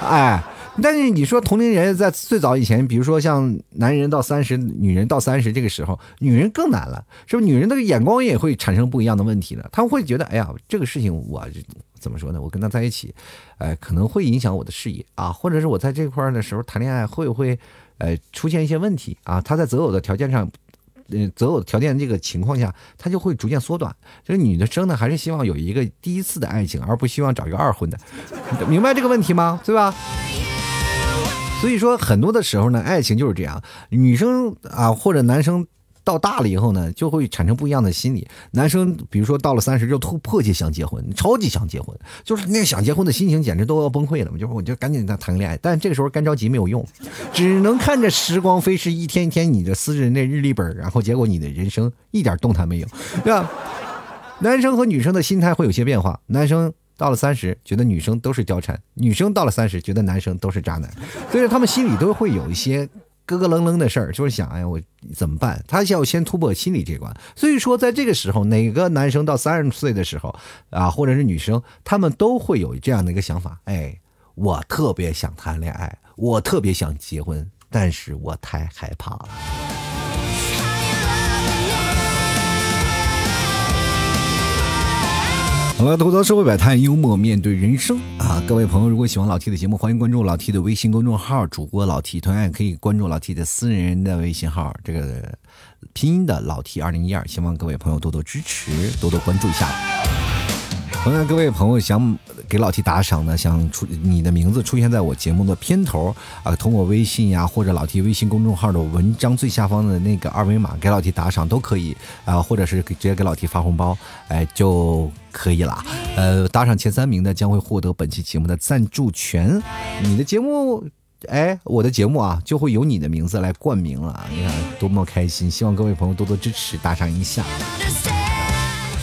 哎。但是你说同龄人在最早以前，比如说像男人到三十，女人到三十，这个时候女人更难了，是不是？女人的眼光也会产生不一样的问题呢。他们会觉得，哎呀，这个事情我怎么说呢？我跟他在一起，哎，可能会影响我的事业啊，或者是我在这块儿的时候谈恋爱会不会，呃，出现一些问题啊？他在择偶的条件上，呃，择偶条件这个情况下，他就会逐渐缩短。这个女的生呢，还是希望有一个第一次的爱情，而不希望找一个二婚的，明白这个问题吗？对吧？所以说，很多的时候呢，爱情就是这样。女生啊，或者男生到大了以后呢，就会产生不一样的心理。男生比如说到了三十，就突迫切想结婚，超级想结婚，就是那个想结婚的心情简直都要崩溃了嘛。就是我就赶紧跟他谈个恋爱，但这个时候干着急没有用，只能看着时光飞逝，一天一天你的私人的日历本，然后结果你的人生一点动弹没有，对吧？男生和女生的心态会有些变化，男生。到了三十，觉得女生都是貂蝉；女生到了三十，觉得男生都是渣男。所以说，他们心里都会有一些咯咯楞楞的事儿，就是想：哎，我怎么办？他要先突破心理这关。所以说，在这个时候，哪个男生到三十岁的时候啊，或者是女生，他们都会有这样的一个想法：哎，我特别想谈恋爱，我特别想结婚，但是我太害怕了。好了，吐槽社会百态，幽默面对人生啊！各位朋友，如果喜欢老 T 的节目，欢迎关注老 T 的微信公众号，主播老 T，同样也可以关注老 T 的私人的微信号，这个拼音的老 T 二零一二，希望各位朋友多多支持，多多关注一下。同样，各位朋友想给老 T 打赏呢，想出你的名字出现在我节目的片头啊，通过微信呀或者老 T 微信公众号的文章最下方的那个二维码给老 T 打赏都可以啊，或者是直接给老 T 发红包，哎就可以了。呃，打赏前三名的将会获得本期节目的赞助权，你的节目，哎，我的节目啊就会有你的名字来冠名了，你看多么开心！希望各位朋友多多支持，打赏一下。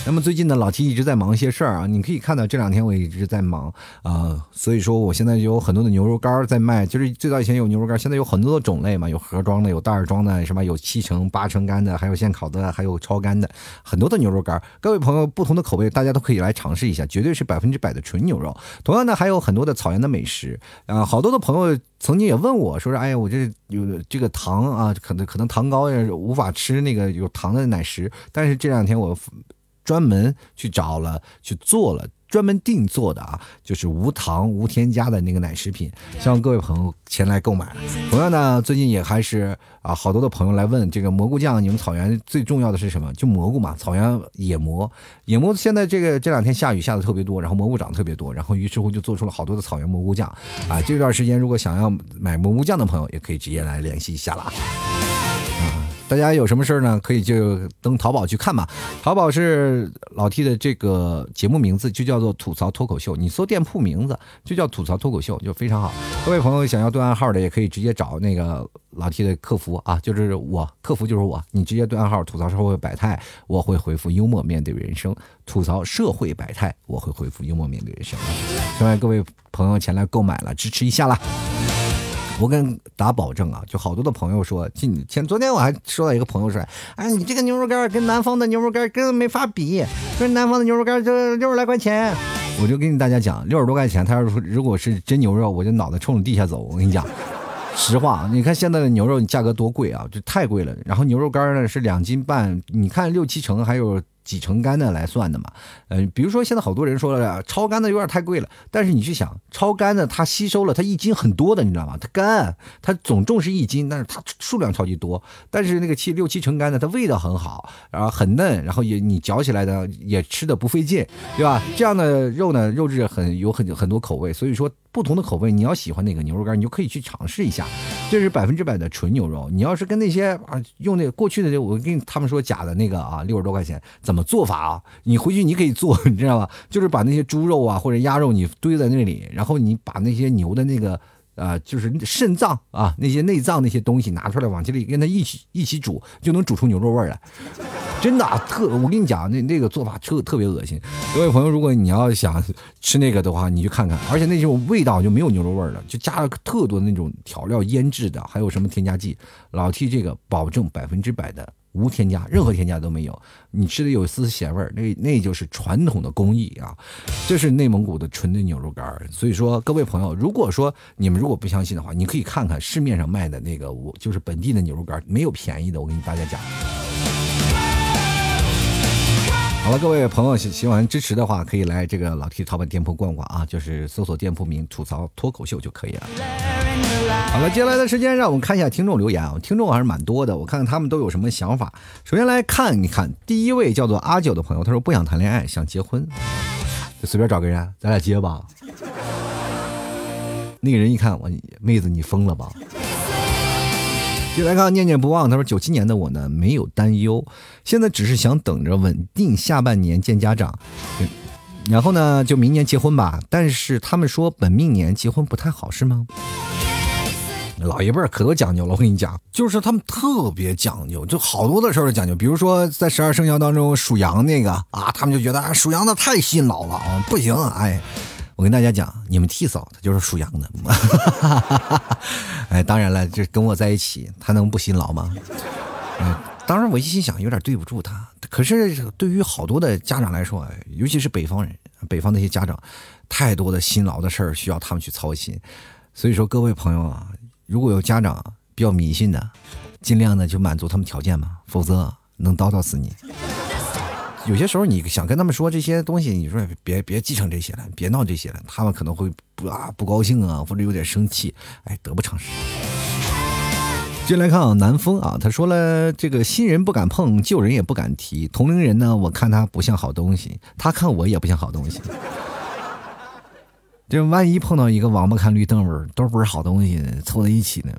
那么最近呢，老 T 一直在忙一些事儿啊，你可以看到这两天我一直在忙啊，所以说我现在有很多的牛肉干在卖，就是最早以前有牛肉干，现在有很多的种类嘛，有盒装的，有袋装的，什么有七成、八成干的，还有现烤的，还有超干的，很多的牛肉干。各位朋友，不同的口味，大家都可以来尝试一下，绝对是百分之百的纯牛肉。同样呢，还有很多的草原的美食啊，好多的朋友曾经也问我说是，哎呀，我这有这个糖啊，可能可能糖糕也无法吃那个有糖的奶食，但是这两天我。专门去找了去做了。专门定做的啊，就是无糖无添加的那个奶食品，希望各位朋友前来购买。同样呢，最近也还是啊，好多的朋友来问这个蘑菇酱，你们草原最重要的是什么？就蘑菇嘛，草原野蘑，野蘑现在这个这两天下雨下的特别多，然后蘑菇长得特别多，然后于是乎就做出了好多的草原蘑菇酱啊。这段时间如果想要买蘑菇酱的朋友，也可以直接来联系一下了。大家有什么事儿呢？可以就登淘宝去看吧。淘宝是老 T 的这个节目名字，就叫做吐槽脱口秀。你搜店铺名字就叫吐槽脱口秀，就非常好。各位朋友想要对暗号的，也可以直接找那个老 T 的客服啊，就是我客服就是我，你直接对暗号吐槽社会百态，我会回复幽默面对人生。吐槽社会百态，我会回复幽默面对人生。希望各位朋友前来购买了，支持一下啦。我跟打保证啊，就好多的朋友说，今前昨天我还收到一个朋友说，哎，你这个牛肉干跟南方的牛肉干根本没法比，说南方的牛肉干就六十来块钱，我就跟大家讲，六十多块钱，他要是如果是真牛肉，我就脑袋冲着地下走。我跟你讲，实话，你看现在的牛肉你价格多贵啊，就太贵了。然后牛肉干呢是两斤半，你看六七成还有。几成干的来算的嘛？嗯，比如说现在好多人说了，超干的有点太贵了。但是你去想，超干的它吸收了，它一斤很多的，你知道吗？它干，它总重是一斤，但是它数量超级多。但是那个七六七成干的，它味道很好，然后很嫩，然后也你嚼起来的也吃的不费劲，对吧？这样的肉呢，肉质很有很很多口味，所以说。不同的口味，你要喜欢哪个牛肉干，你就可以去尝试一下。这是百分之百的纯牛肉。你要是跟那些啊用那过去的，我跟他们说假的那个啊，六十多块钱，怎么做法啊？你回去你可以做，你知道吧？就是把那些猪肉啊或者鸭肉你堆在那里，然后你把那些牛的那个。啊，就是肾脏啊，那些内脏那些东西拿出来往这里跟它一起一起煮，就能煮出牛肉味来。真的特，我跟你讲，那那个做法特特别恶心。各位朋友，如果你要想吃那个的话，你去看看，而且那种味道就没有牛肉味了，就加了特多的那种调料腌制的，还有什么添加剂，老 T 这个保证百分之百的。无添加，任何添加都没有，你吃的有丝丝咸味儿，那那就是传统的工艺啊，这是内蒙古的纯的牛肉干所以说，各位朋友，如果说你们如果不相信的话，你可以看看市面上卖的那个，我就是本地的牛肉干没有便宜的，我跟大家讲。好了，各位朋友喜喜欢支持的话，可以来这个老 T 淘宝店铺逛逛啊，就是搜索店铺名“吐槽脱口秀”就可以了。好了，接下来的时间让我们看一下听众留言啊，听众还是蛮多的，我看看他们都有什么想法。首先来看，一看第一位叫做阿九的朋友，他说不想谈恋爱，想结婚，就随便找个人，咱俩结吧。那个人一看我，妹子你疯了吧？接来看念念不忘，他说九七年的我呢没有担忧，现在只是想等着稳定下半年见家长，然后呢就明年结婚吧。但是他们说本命年结婚不太好，是吗？老一辈儿可多讲究了，我跟你讲，就是他们特别讲究，就好多的事儿都讲究。比如说在十二生肖当中属羊那个啊，他们就觉得啊属羊的太辛劳了啊，不行，哎。我跟大家讲，你们替嫂她就是属羊的，哎，当然了，这跟我在一起，她能不辛劳吗？嗯，当然我一心想有点对不住她，可是对于好多的家长来说，尤其是北方人，北方那些家长，太多的辛劳的事儿需要他们去操心，所以说各位朋友啊，如果有家长比较迷信的，尽量的就满足他们条件嘛，否则能叨叨死你。有些时候你想跟他们说这些东西，你说别别继承这些了，别闹这些了，他们可能会不啊不高兴啊，或者有点生气，哎，得不偿失。进来看啊，南风啊，他说了，这个新人不敢碰，旧人也不敢提，同龄人呢，我看他不像好东西，他看我也不像好东西。这万一碰到一个王八看绿豆儿，都不是好东西，凑在一起呢，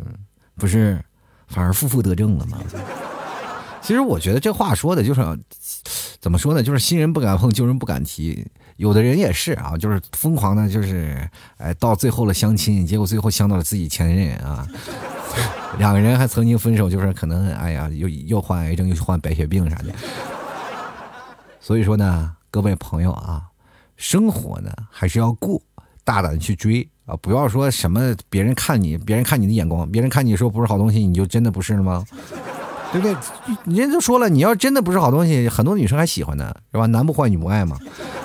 不是反而负负得正了吗？其实我觉得这话说的就是。怎么说呢？就是新人不敢碰，旧人不敢提。有的人也是啊，就是疯狂的，就是哎，到最后了相亲，结果最后相到了自己前任啊。两个人还曾经分手，就是可能哎呀，又又患癌症，又患白血病啥的。所以说呢，各位朋友啊，生活呢还是要过，大胆去追啊，不要说什么别人看你，别人看你的眼光，别人看你说不是好东西，你就真的不是了吗？对不对？人家都说了，你要真的不是好东西，很多女生还喜欢呢，是吧？男不坏，女不爱嘛。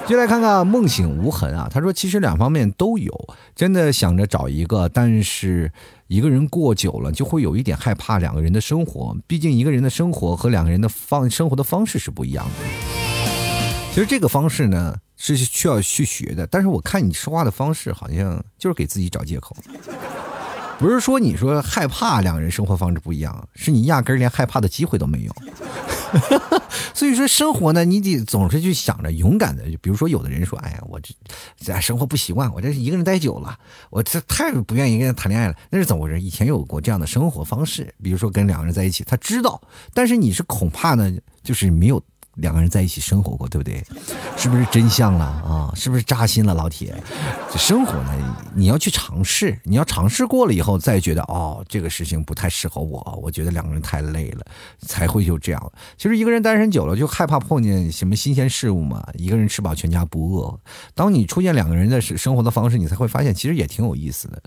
就来看看梦醒无痕啊。他说，其实两方面都有，真的想着找一个，但是一个人过久了，就会有一点害怕两个人的生活。毕竟一个人的生活和两个人的方生活的方式是不一样的。其实这个方式呢。是需要去学的。但是我看你说话的方式，好像就是给自己找借口。不是说你说害怕两个人生活方式不一样，是你压根儿连害怕的机会都没有。所以说生活呢，你得总是去想着勇敢的。比如说有的人说，哎呀，我这这生活不习惯，我这一个人待久了，我这太不愿意跟人谈恋爱了。那是怎么回事？以前有过这样的生活方式，比如说跟两个人在一起，他知道，但是你是恐怕呢，就是没有。两个人在一起生活过，对不对？是不是真相了啊？是不是扎心了，老铁？这生活呢，你要去尝试，你要尝试过了以后，再觉得哦，这个事情不太适合我，我觉得两个人太累了，才会就这样。其实一个人单身久了，就害怕碰见什么新鲜事物嘛。一个人吃饱全家不饿。当你出现两个人的生活的方式，你才会发现，其实也挺有意思的。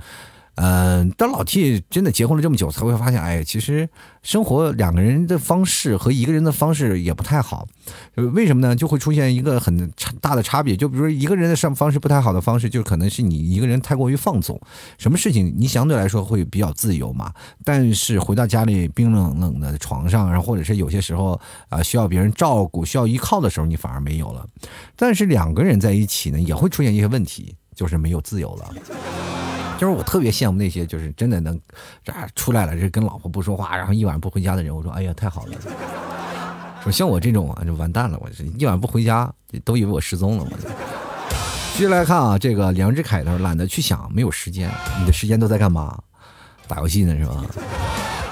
嗯，当老 T 真的结婚了这么久，才会发现，哎，其实生活两个人的方式和一个人的方式也不太好。为什么呢？就会出现一个很大的差别。就比如说一个人的上方式不太好的方式，就可能是你一个人太过于放纵，什么事情你相对来说会比较自由嘛。但是回到家里冰冷冷的床上，然后或者是有些时候啊需要别人照顾、需要依靠的时候，你反而没有了。但是两个人在一起呢，也会出现一些问题，就是没有自由了。就是我特别羡慕那些就是真的能，这出来了这跟老婆不说话，然后一晚不回家的人。我说哎呀太好了，说像我这种啊就完蛋了，我这一晚不回家都以为我失踪了。我继续来看啊，这个梁志凯他说懒得去想，没有时间。你的时间都在干嘛？打游戏呢是吧？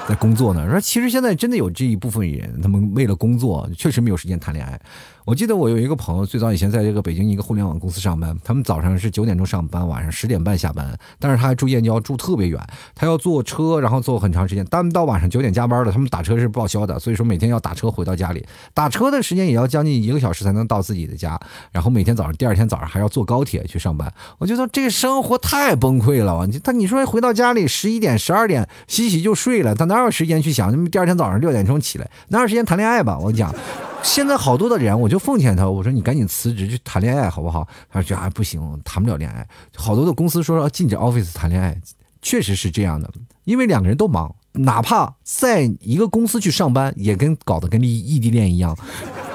在工作呢？说其实现在真的有这一部分人，他们为了工作确实没有时间谈恋爱。我记得我有一个朋友，最早以前在这个北京一个互联网公司上班，他们早上是九点钟上班，晚上十点半下班，但是他还住燕郊，住特别远，他要坐车，然后坐很长时间。但到晚上九点加班了，他们打车是报销的，所以说每天要打车回到家里，打车的时间也要将近一个小时才能到自己的家，然后每天早上第二天早上还要坐高铁去上班。我觉得这生活太崩溃了，他你说回到家里十一点十二点洗洗就睡了，他哪有时间去想第二天早上六点钟起来，哪有时间谈恋爱吧？我讲。现在好多的人，我就奉劝他，我说你赶紧辞职去谈恋爱好不好？他说啊不行，谈不了恋爱。好多的公司说要禁止 office 谈恋爱，确实是这样的，因为两个人都忙，哪怕在一个公司去上班，也跟搞得跟异异地恋一样。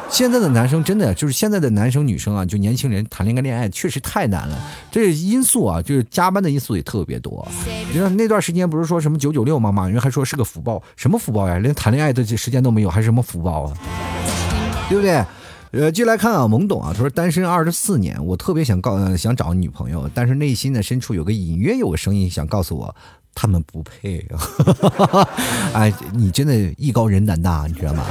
现在的男生真的就是现在的男生女生啊，就年轻人谈恋爱恋爱确实太难了。这因素啊，就是加班的因素也特别多。你看那段时间不是说什么九九六吗？马云还说是个福报，什么福报呀？连谈恋爱的时间都没有，还是什么福报啊？对不对？呃，进来看啊，懵懂啊，他说单身二十四年，我特别想告想找女朋友，但是内心的深处有个隐约有个声音想告诉我，他们不配。哎，你真的艺高人胆大，你知道吗？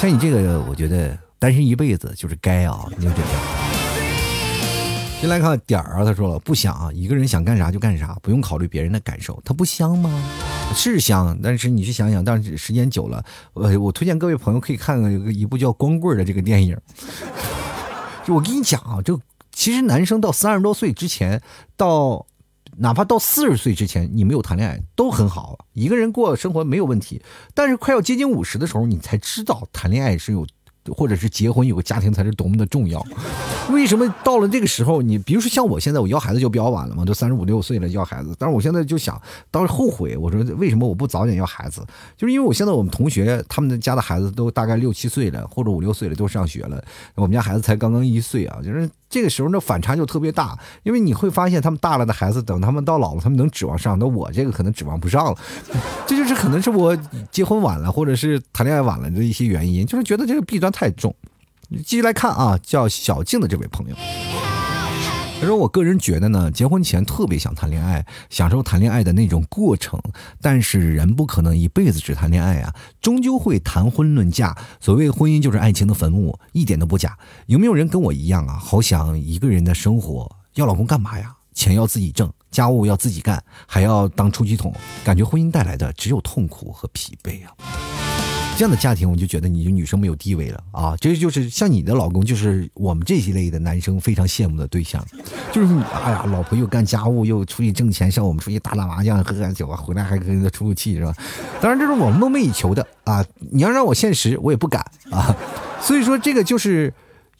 像你这个，我觉得单身一辈子就是该啊，你就这样。进来看点儿啊，他说了不想啊，一个人想干啥就干啥，不用考虑别人的感受，他不香吗？是香，但是你去想想，但是时间久了，我我推荐各位朋友可以看看一部叫《光棍》的这个电影。就我跟你讲啊，就其实男生到三十多岁之前，到哪怕到四十岁之前，你没有谈恋爱都很好，一个人过生活没有问题。但是快要接近五十的时候，你才知道谈恋爱是有。或者是结婚有个家庭才是多么的重要，为什么到了这个时候，你比如说像我现在我要孩子就比较晚了嘛，都三十五六岁了要孩子，但是我现在就想，当时后悔，我说为什么我不早点要孩子？就是因为我现在我们同学他们的家的孩子都大概六七岁了，或者五六岁了都上学了，我们家孩子才刚刚一岁啊，就是。这个时候呢反差就特别大，因为你会发现他们大了的孩子，等他们到老了，他们能指望上，那我这个可能指望不上了。这就是可能是我结婚晚了，或者是谈恋爱晚了的一些原因，就是觉得这个弊端太重。继续来看啊，叫小静的这位朋友。他说：“我个人觉得呢，结婚前特别想谈恋爱，享受谈恋爱的那种过程。但是人不可能一辈子只谈恋爱啊，终究会谈婚论嫁。所谓婚姻就是爱情的坟墓，一点都不假。有没有人跟我一样啊？好想一个人的生活，要老公干嘛呀？钱要自己挣，家务要自己干，还要当出气筒，感觉婚姻带来的只有痛苦和疲惫啊。”这样的家庭，我就觉得你就女生没有地位了啊！这就是像你的老公，就是我们这一类的男生非常羡慕的对象，就是你，哎呀，老婆又干家务，又出去挣钱，像我们出去打打麻将、喝喝酒啊，回来还跟人家出出气，是吧？当然，这是我们梦寐以求的啊！你要让我现实，我也不敢啊！所以说，这个就是。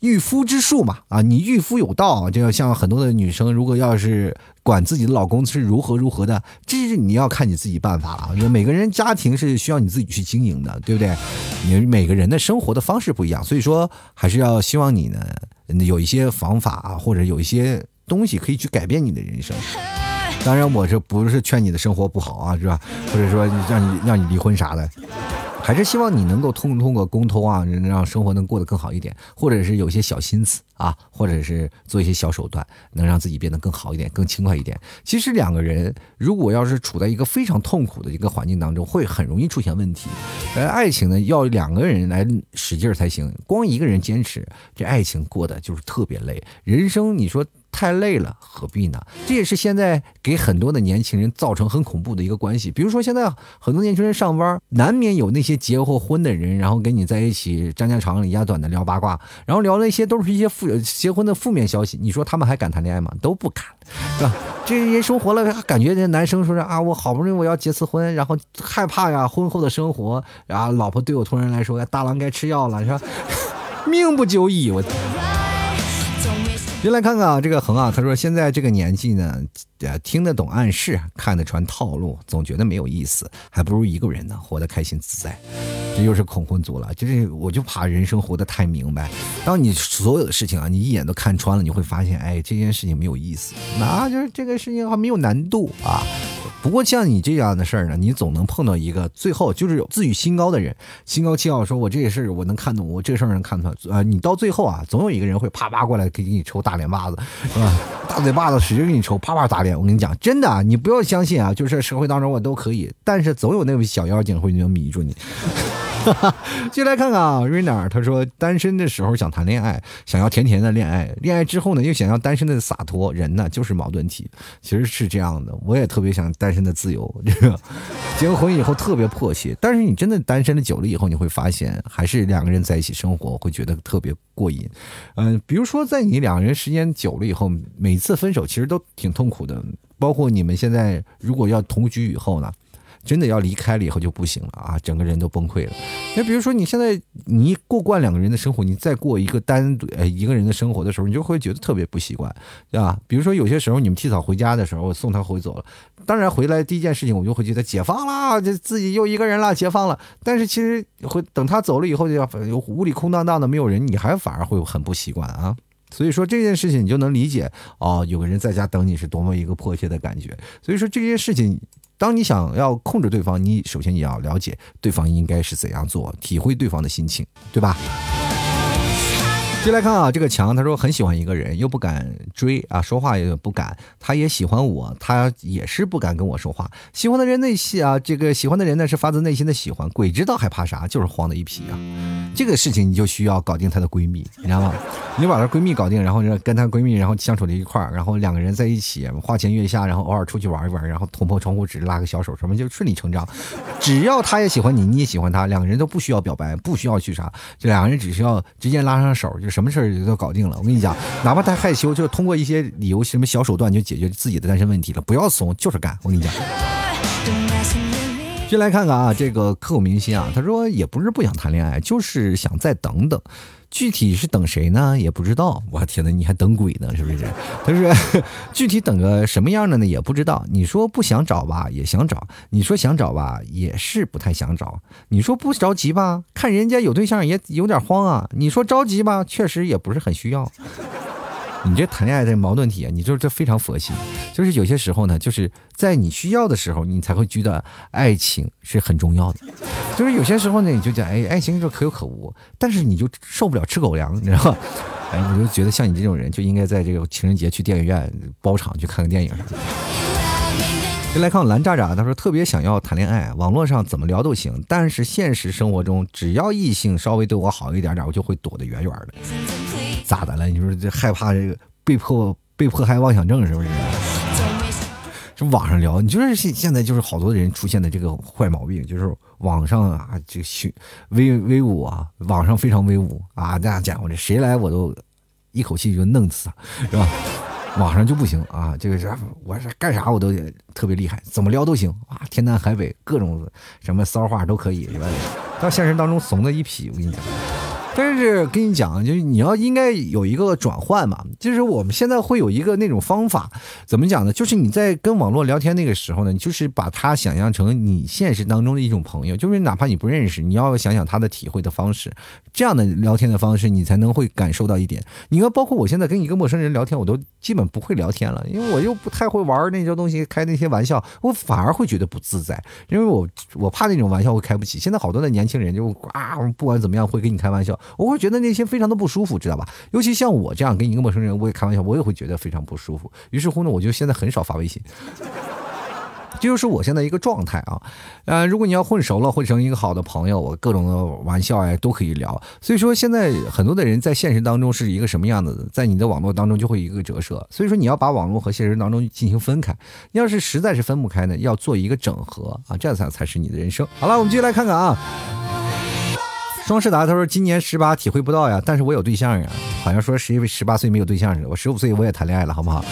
御夫之术嘛，啊，你御夫有道，就要像很多的女生，如果要是管自己的老公是如何如何的，这是你要看你自己办法了。因为每个人家庭是需要你自己去经营的，对不对？你每个人的生活的方式不一样，所以说还是要希望你呢，有一些方法啊，或者有一些东西可以去改变你的人生。当然，我这不是劝你的生活不好啊，是吧？或者说让你让你离婚啥的。还是希望你能够通通过沟通啊，让生活能过得更好一点，或者是有些小心思啊，或者是做一些小手段，能让自己变得更好一点，更轻快一点。其实两个人如果要是处在一个非常痛苦的一个环境当中，会很容易出现问题。而爱情呢，要两个人来使劲儿才行，光一个人坚持，这爱情过得就是特别累。人生你说。太累了，何必呢？这也是现在给很多的年轻人造成很恐怖的一个关系。比如说，现在很多年轻人上班，难免有那些结过婚的人，然后跟你在一起张家长李家短的聊八卦，然后聊那些都是一些负结婚的负面消息。你说他们还敢谈恋爱吗？都不敢，是吧？这人生活了，感觉这男生说是啊，我好不容易我要结次婚，然后害怕呀，婚后的生活，然后老婆对我突然来说，大郎该吃药了，是吧？命不久矣，我。先来看看啊，这个恒啊，他说现在这个年纪呢，呃，听得懂暗示，看得穿套路，总觉得没有意思，还不如一个人呢，活得开心自在。这就是恐婚族了，就是我就怕人生活得太明白。当你所有的事情啊，你一眼都看穿了，你会发现，哎，这件事情没有意思，那就是这个事情还没有难度啊。不过像你这样的事儿呢，你总能碰到一个最后就是有自诩心高的人，心高气傲，说我这个事儿我能看懂，我这个事儿能看穿。啊，你到最后啊，总有一个人会啪啪过来给你抽大脸巴子，是吧？大嘴巴子使劲给你抽，啪啪打脸。我跟你讲，真的，你不要相信啊，就是社会当中我都可以，但是总有那位小妖精会能迷住你。进来看看啊，瑞娜，他说单身的时候想谈恋爱，想要甜甜的恋爱，恋爱之后呢又想要单身的洒脱，人呢就是矛盾体，其实是这样的。我也特别想单身的自由，这个结婚以后特别迫切，但是你真的单身的久了以后，你会发现还是两个人在一起生活会觉得特别过瘾。嗯，比如说在你两个人时间久了以后，每次分手其实都挺痛苦的，包括你们现在如果要同居以后呢。真的要离开了以后就不行了啊，整个人都崩溃了。那比如说你现在你过惯两个人的生活，你再过一个单独呃一个人的生活的时候，你就会觉得特别不习惯，对吧？比如说有些时候你们提早回家的时候，我送他回走了，当然回来第一件事情我就会觉得解放啦，这自己又一个人了，解放了。但是其实会等他走了以后，就要屋里空荡荡的没有人，你还反而会很不习惯啊。所以说这件事情你就能理解哦，有个人在家等你是多么一个迫切的感觉。所以说这件事情。当你想要控制对方，你首先也要了解对方应该是怎样做，体会对方的心情，对吧？接来看啊，这个强他说很喜欢一个人，又不敢追啊，说话也不敢。他也喜欢我，他也是不敢跟我说话。喜欢的人内心啊，这个喜欢的人呢是发自内心的喜欢，鬼知道害怕啥，就是慌的一批啊。这个事情你就需要搞定她的闺蜜，你知道吗？你把她闺蜜搞定，然后跟她闺蜜然后相处在一块儿，然后两个人在一起花前月下，然后偶尔出去玩一玩，然后捅破窗户纸拉个小手什么就顺理成章。只要他也喜欢你，你也喜欢他，两个人都不需要表白，不需要去啥，这两个人只需要直接拉上手就。什么事儿都搞定了，我跟你讲，哪怕他害羞，就通过一些理由、什么小手段就解决自己的单身问题了。不要怂，就是干。我跟你讲，先来看看啊，这个刻骨铭心啊，他说也不是不想谈恋爱，就是想再等等。具体是等谁呢？也不知道。我天哪，你还等鬼呢？是不是？他说具体等个什么样的呢？也不知道。你说不想找吧，也想找；你说想找吧，也是不太想找。你说不着急吧，看人家有对象也有点慌啊。你说着急吧，确实也不是很需要。你这谈恋爱的矛盾体啊，你就是这非常佛系，就是有些时候呢，就是在你需要的时候，你才会觉得爱情是很重要的。就是有些时候呢，你就讲，哎，爱情就可有可无，但是你就受不了吃狗粮，你知道吗？哎，我就觉得像你这种人，就应该在这个情人节去电影院包场去看个电影。先来看蓝渣渣，他说特别想要谈恋爱，网络上怎么聊都行，但是现实生活中，只要异性稍微对我好一点点，我就会躲得远远的。咋的了？你说这害怕这个被迫被迫害妄想症是不是？这网上聊，你就是现现在就是好多人出现的这个坏毛病，就是网上啊，这个威威武啊，网上非常威武啊，大家讲我这谁来我都一口气就弄死他，是吧？网上就不行啊，这个是我是干啥我都特别厉害，怎么聊都行啊，天南海北各种什么骚话都可以，是吧？到现实当中怂的一批，我跟你讲。但是跟你讲，就是你要应该有一个转换嘛，就是我们现在会有一个那种方法，怎么讲呢？就是你在跟网络聊天那个时候呢，你就是把他想象成你现实当中的一种朋友，就是哪怕你不认识，你要想想他的体会的方式，这样的聊天的方式，你才能会感受到一点。你看，包括我现在跟一个陌生人聊天，我都基本不会聊天了，因为我又不太会玩那些东西，开那些玩笑，我反而会觉得不自在，因为我我怕那种玩笑会开不起。现在好多的年轻人就啊，不管怎么样会跟你开玩笑。我会觉得那些非常的不舒服，知道吧？尤其像我这样跟一个陌生人，我也开玩笑，我也会觉得非常不舒服。于是乎呢，我就现在很少发微信，这就是我现在一个状态啊。呃，如果你要混熟了，混成一个好的朋友，我各种的玩笑哎都可以聊。所以说，现在很多的人在现实当中是一个什么样子的，在你的网络当中就会一个折射。所以说，你要把网络和现实当中进行分开。你要是实在是分不开呢，要做一个整合啊，这样才才是你的人生。好了，我们继续来看看啊。方世达他说今年十八体会不到呀，但是我有对象呀，好像说十十八岁没有对象似的。我十五岁我也谈恋爱了，好不好？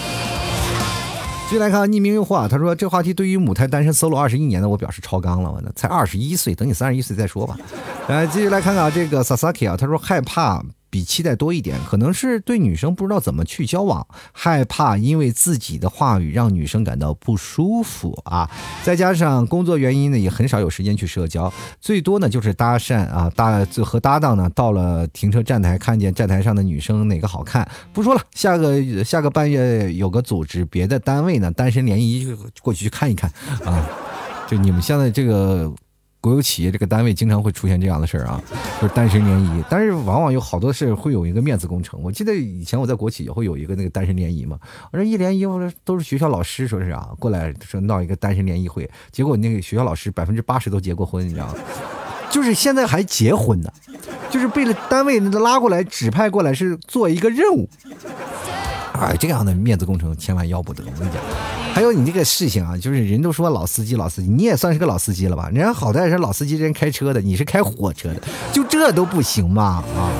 继续来看匿名用户啊，他说这话题对于母胎单身 solo 二十一年的我表示超纲了，我呢才二十一岁，等你三十一岁再说吧。来继续来看看这个 Sasaki 啊，他说害怕。比期待多一点，可能是对女生不知道怎么去交往，害怕因为自己的话语让女生感到不舒服啊。再加上工作原因呢，也很少有时间去社交，最多呢就是搭讪啊，搭就和搭档呢到了停车站台，看见站台上的女生哪个好看，不说了，下个下个半月有个组织别的单位呢单身联谊，过去去看一看啊。就你们现在这个。国有企业这个单位经常会出现这样的事儿啊，就是单身联谊，但是往往有好多事会有一个面子工程。我记得以前我在国企也会有一个那个单身联谊嘛，我说一联谊，我说都是学校老师，说是啊，过来说闹一个单身联谊会，结果那个学校老师百分之八十都结过婚，你知道吗？就是现在还结婚呢，就是被单位拉过来指派过来是做一个任务，哎，这样的面子工程千万要不得，我跟你讲。还有你这个事情啊，就是人都说老司机老司机，你也算是个老司机了吧？人家好歹是老司机，人开车的，你是开火车的，就这都不行吗？啊，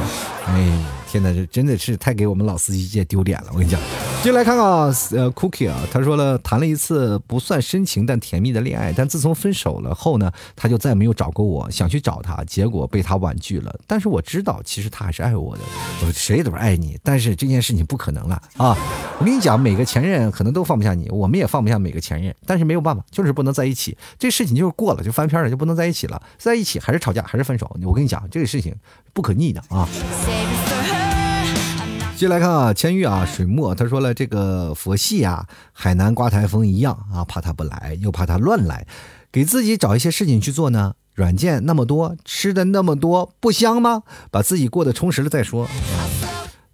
哎。现在这真的是太给我们老司机界丢脸了，我跟你讲。就来看看啊，呃，Cookie 啊，他说了，谈了一次不算深情但甜蜜的恋爱，但自从分手了后呢，他就再也没有找过我，想去找他，结果被他婉拒了。但是我知道，其实他还是爱我的，我谁都是爱你，但是这件事情不可能了啊！我跟你讲，每个前任可能都放不下你，我们也放不下每个前任，但是没有办法，就是不能在一起。这事情就是过了，就翻篇了，就不能在一起了，在一起还是吵架，还是分手。我跟你讲，这个事情不可逆的啊。接来看啊，千玉啊，水墨他说了，这个佛系啊，海南刮台风一样啊，怕他不来，又怕他乱来，给自己找一些事情去做呢。软件那么多，吃的那么多，不香吗？把自己过得充实了再说。啊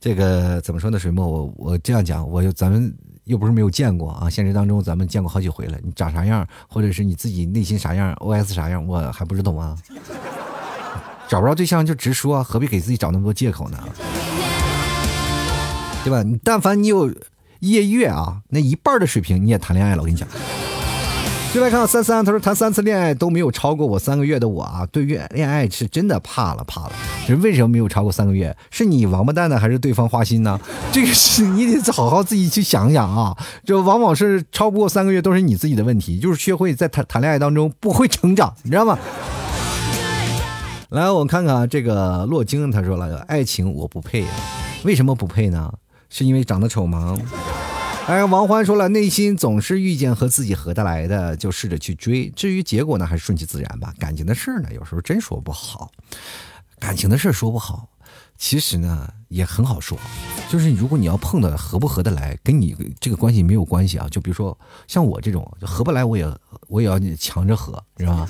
这个怎么说呢？水墨，我我这样讲，我咱们又不是没有见过啊，现实当中咱们见过好几回了。你长啥样，或者是你自己内心啥样，OS 啥样，我还不知道吗？找不着对象就直说，何必给自己找那么多借口呢？对吧？你但凡你有夜月啊，那一半的水平你也谈恋爱了。我跟你讲，就来看三三，他说谈三次恋爱都没有超过我三个月的我啊，对于恋爱是真的怕了怕了。人为什么没有超过三个月？是你王八蛋呢，还是对方花心呢？这个是你得好好自己去想想啊。这往往是超不过三个月都是你自己的问题，就是学会在谈谈恋爱当中不会成长，你知道吗？来，我看看这个洛京，他说了，爱情我不配，为什么不配呢？是因为长得丑吗？哎，王欢说了，内心总是遇见和自己合得来的，就试着去追。至于结果呢，还是顺其自然吧。感情的事儿呢，有时候真说不好。感情的事儿说不好，其实呢也很好说。就是如果你要碰的合不合得来，跟你这个关系没有关系啊。就比如说像我这种，就合不来，我也我也要强着合，知道吗？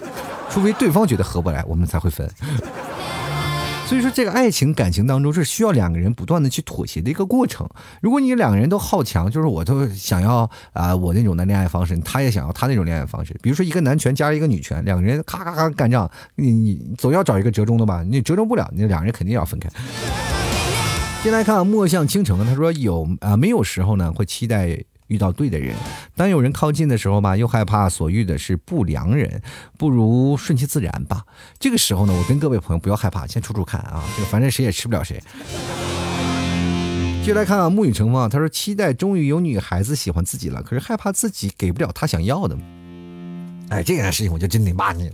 除非对方觉得合不来，我们才会分。所以说，这个爱情感情当中是需要两个人不断的去妥协的一个过程。如果你两个人都好强，就是我都想要啊我那种的恋爱方式，他也想要他那种恋爱方式。比如说一个男权加一个女权，两个人咔咔咔干仗，你你总要找一个折中的吧？你折中不了，那两个人肯定要分开。先来看墨向倾城，他说有啊没有时候呢会期待。遇到对的人，当有人靠近的时候吧，又害怕所遇的是不良人，不如顺其自然吧。这个时候呢，我跟各位朋友不要害怕，先处处看啊，这个反正谁也吃不了谁。接来看啊，沐雨橙风，他说期待终于有女孩子喜欢自己了，可是害怕自己给不了她想要的。哎，这件事情我就真得骂你，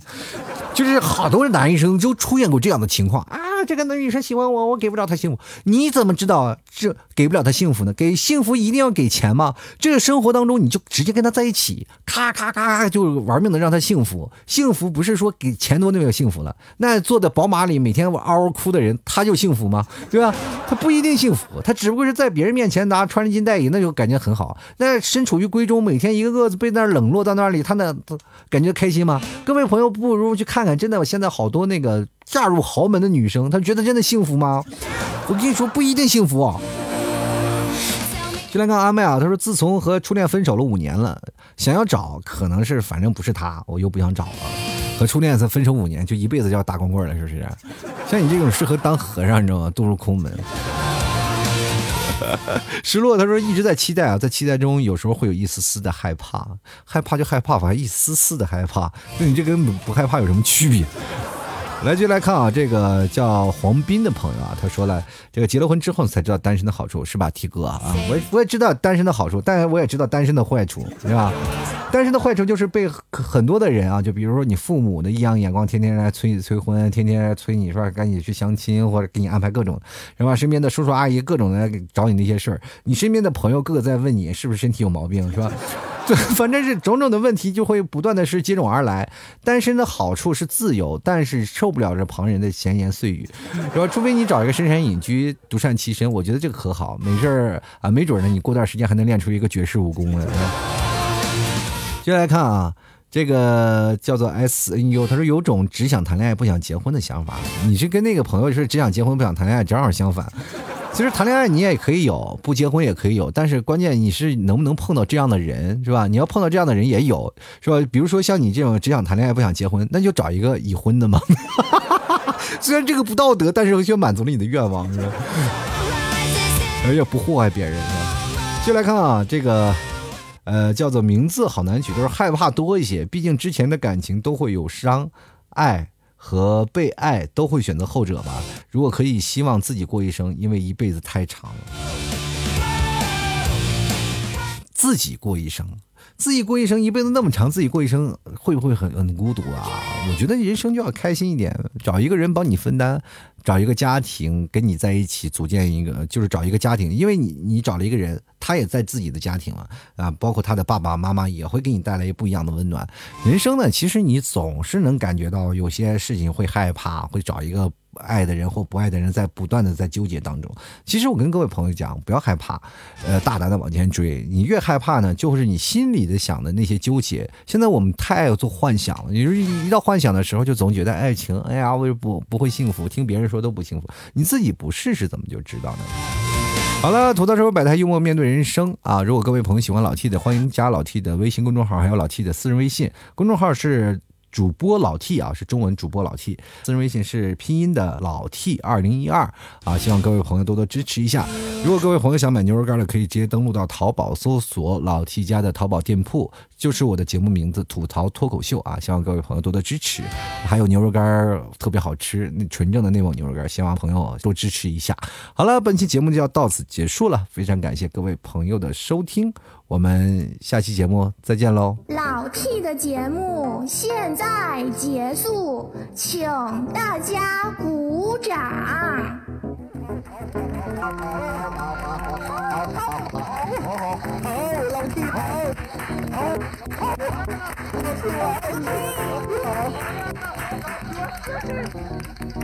就是好多男生就出现过这样的情况啊，这个女生喜欢我，我给不了她幸福。你怎么知道这给不了她幸福呢？给幸福一定要给钱吗？这个生活当中你就直接跟她在一起，咔咔咔就玩命的让她幸福。幸福不是说给钱多就有幸福了。那坐在宝马里每天嗷嗷哭的人，他就幸福吗？对吧？他不一定幸福，他只不过是在别人面前拿穿着金戴银，那就感觉很好。那身处于闺中，每天一个个被那冷落到那里，他那感觉开心吗？各位朋友，不如去看看，真的，我现在好多那个嫁入豪门的女生，她觉得真的幸福吗？我跟你说，不一定幸福啊。就来看阿妹啊，她说自从和初恋分手了五年了，想要找，可能是反正不是他，我又不想找了。和初恋才分手五年，就一辈子就要打光棍了，是不是？像你这种适合当和尚，你知道吗？遁入空门。失落，他说一直在期待啊，在期待中有时候会有一丝丝的害怕，害怕就害怕吧，一丝丝的害怕，那你这跟不害怕有什么区别？来，就来看啊，这个叫黄斌的朋友啊，他说了，这个结了婚之后才知道单身的好处，是吧，T 哥啊？我我也知道单身的好处，但我也知道单身的坏处，是吧？单身的坏处就是被很多的人啊，就比如说你父母的异样眼光，天天来催你催婚，天天催你说赶紧去相亲，或者给你安排各种，是吧？身边的叔叔阿姨各种来找你那些事儿，你身边的朋友个个在问你是不是身体有毛病，是吧？对，反正是种种的问题就会不断的是接踵而来。单身的好处是自由，但是受不了这旁人的闲言碎语，是吧？除非你找一个深山隐居，独善其身，我觉得这个可好，没事儿啊，没准呢，你过段时间还能练出一个绝世武功来。接下来看啊，这个叫做 S N U，他说有种只想谈恋爱不想结婚的想法。你是跟那个朋友是只想结婚不想谈恋爱，正好相反。其实谈恋爱你也可以有，不结婚也可以有，但是关键你是能不能碰到这样的人，是吧？你要碰到这样的人也有，是吧？比如说像你这种只想谈恋爱不想结婚，那就找一个已婚的嘛。虽然这个不道德，但是却满足了你的愿望，是吧？而且不祸害别人，是吧？就来看啊，这个，呃，叫做名字好难取，都是害怕多一些，毕竟之前的感情都会有伤，爱。和被爱都会选择后者吧。如果可以，希望自己过一生，因为一辈子太长了。自己过一生，自己过一生，一辈子那么长，自己过一生会不会很很孤独啊？我觉得人生就要开心一点，找一个人帮你分担。找一个家庭跟你在一起组建一个，就是找一个家庭，因为你你找了一个人，他也在自己的家庭了啊，包括他的爸爸妈妈也会给你带来不一样的温暖。人生呢，其实你总是能感觉到有些事情会害怕，会找一个。爱的人或不爱的人在不断的在纠结当中。其实我跟各位朋友讲，不要害怕，呃，大胆的往前追。你越害怕呢，就是你心里的想的那些纠结。现在我们太爱做幻想了，你说一到幻想的时候，就总觉得爱情，哎呀，我不不会幸福，听别人说都不幸福，你自己不试试怎么就知道呢？好了，土豆社会百态幽默面对人生啊！如果各位朋友喜欢老 T 的，欢迎加老 T 的微信公众号，还有老 T 的私人微信公众号是。主播老 T 啊，是中文主播老 T，私人微信是拼音的老 T 二零一二啊，希望各位朋友多多支持一下。如果各位朋友想买牛肉干的，可以直接登录到淘宝搜索老 T 家的淘宝店铺，就是我的节目名字吐槽脱口秀啊，希望各位朋友多多支持。还有牛肉干特别好吃，那纯正的内蒙牛肉干，希望朋友多支持一下。好了，本期节目就要到此结束了，非常感谢各位朋友的收听。我们下期节目再见喽！老 T 的节目现在结束，请大家鼓掌。Thank you.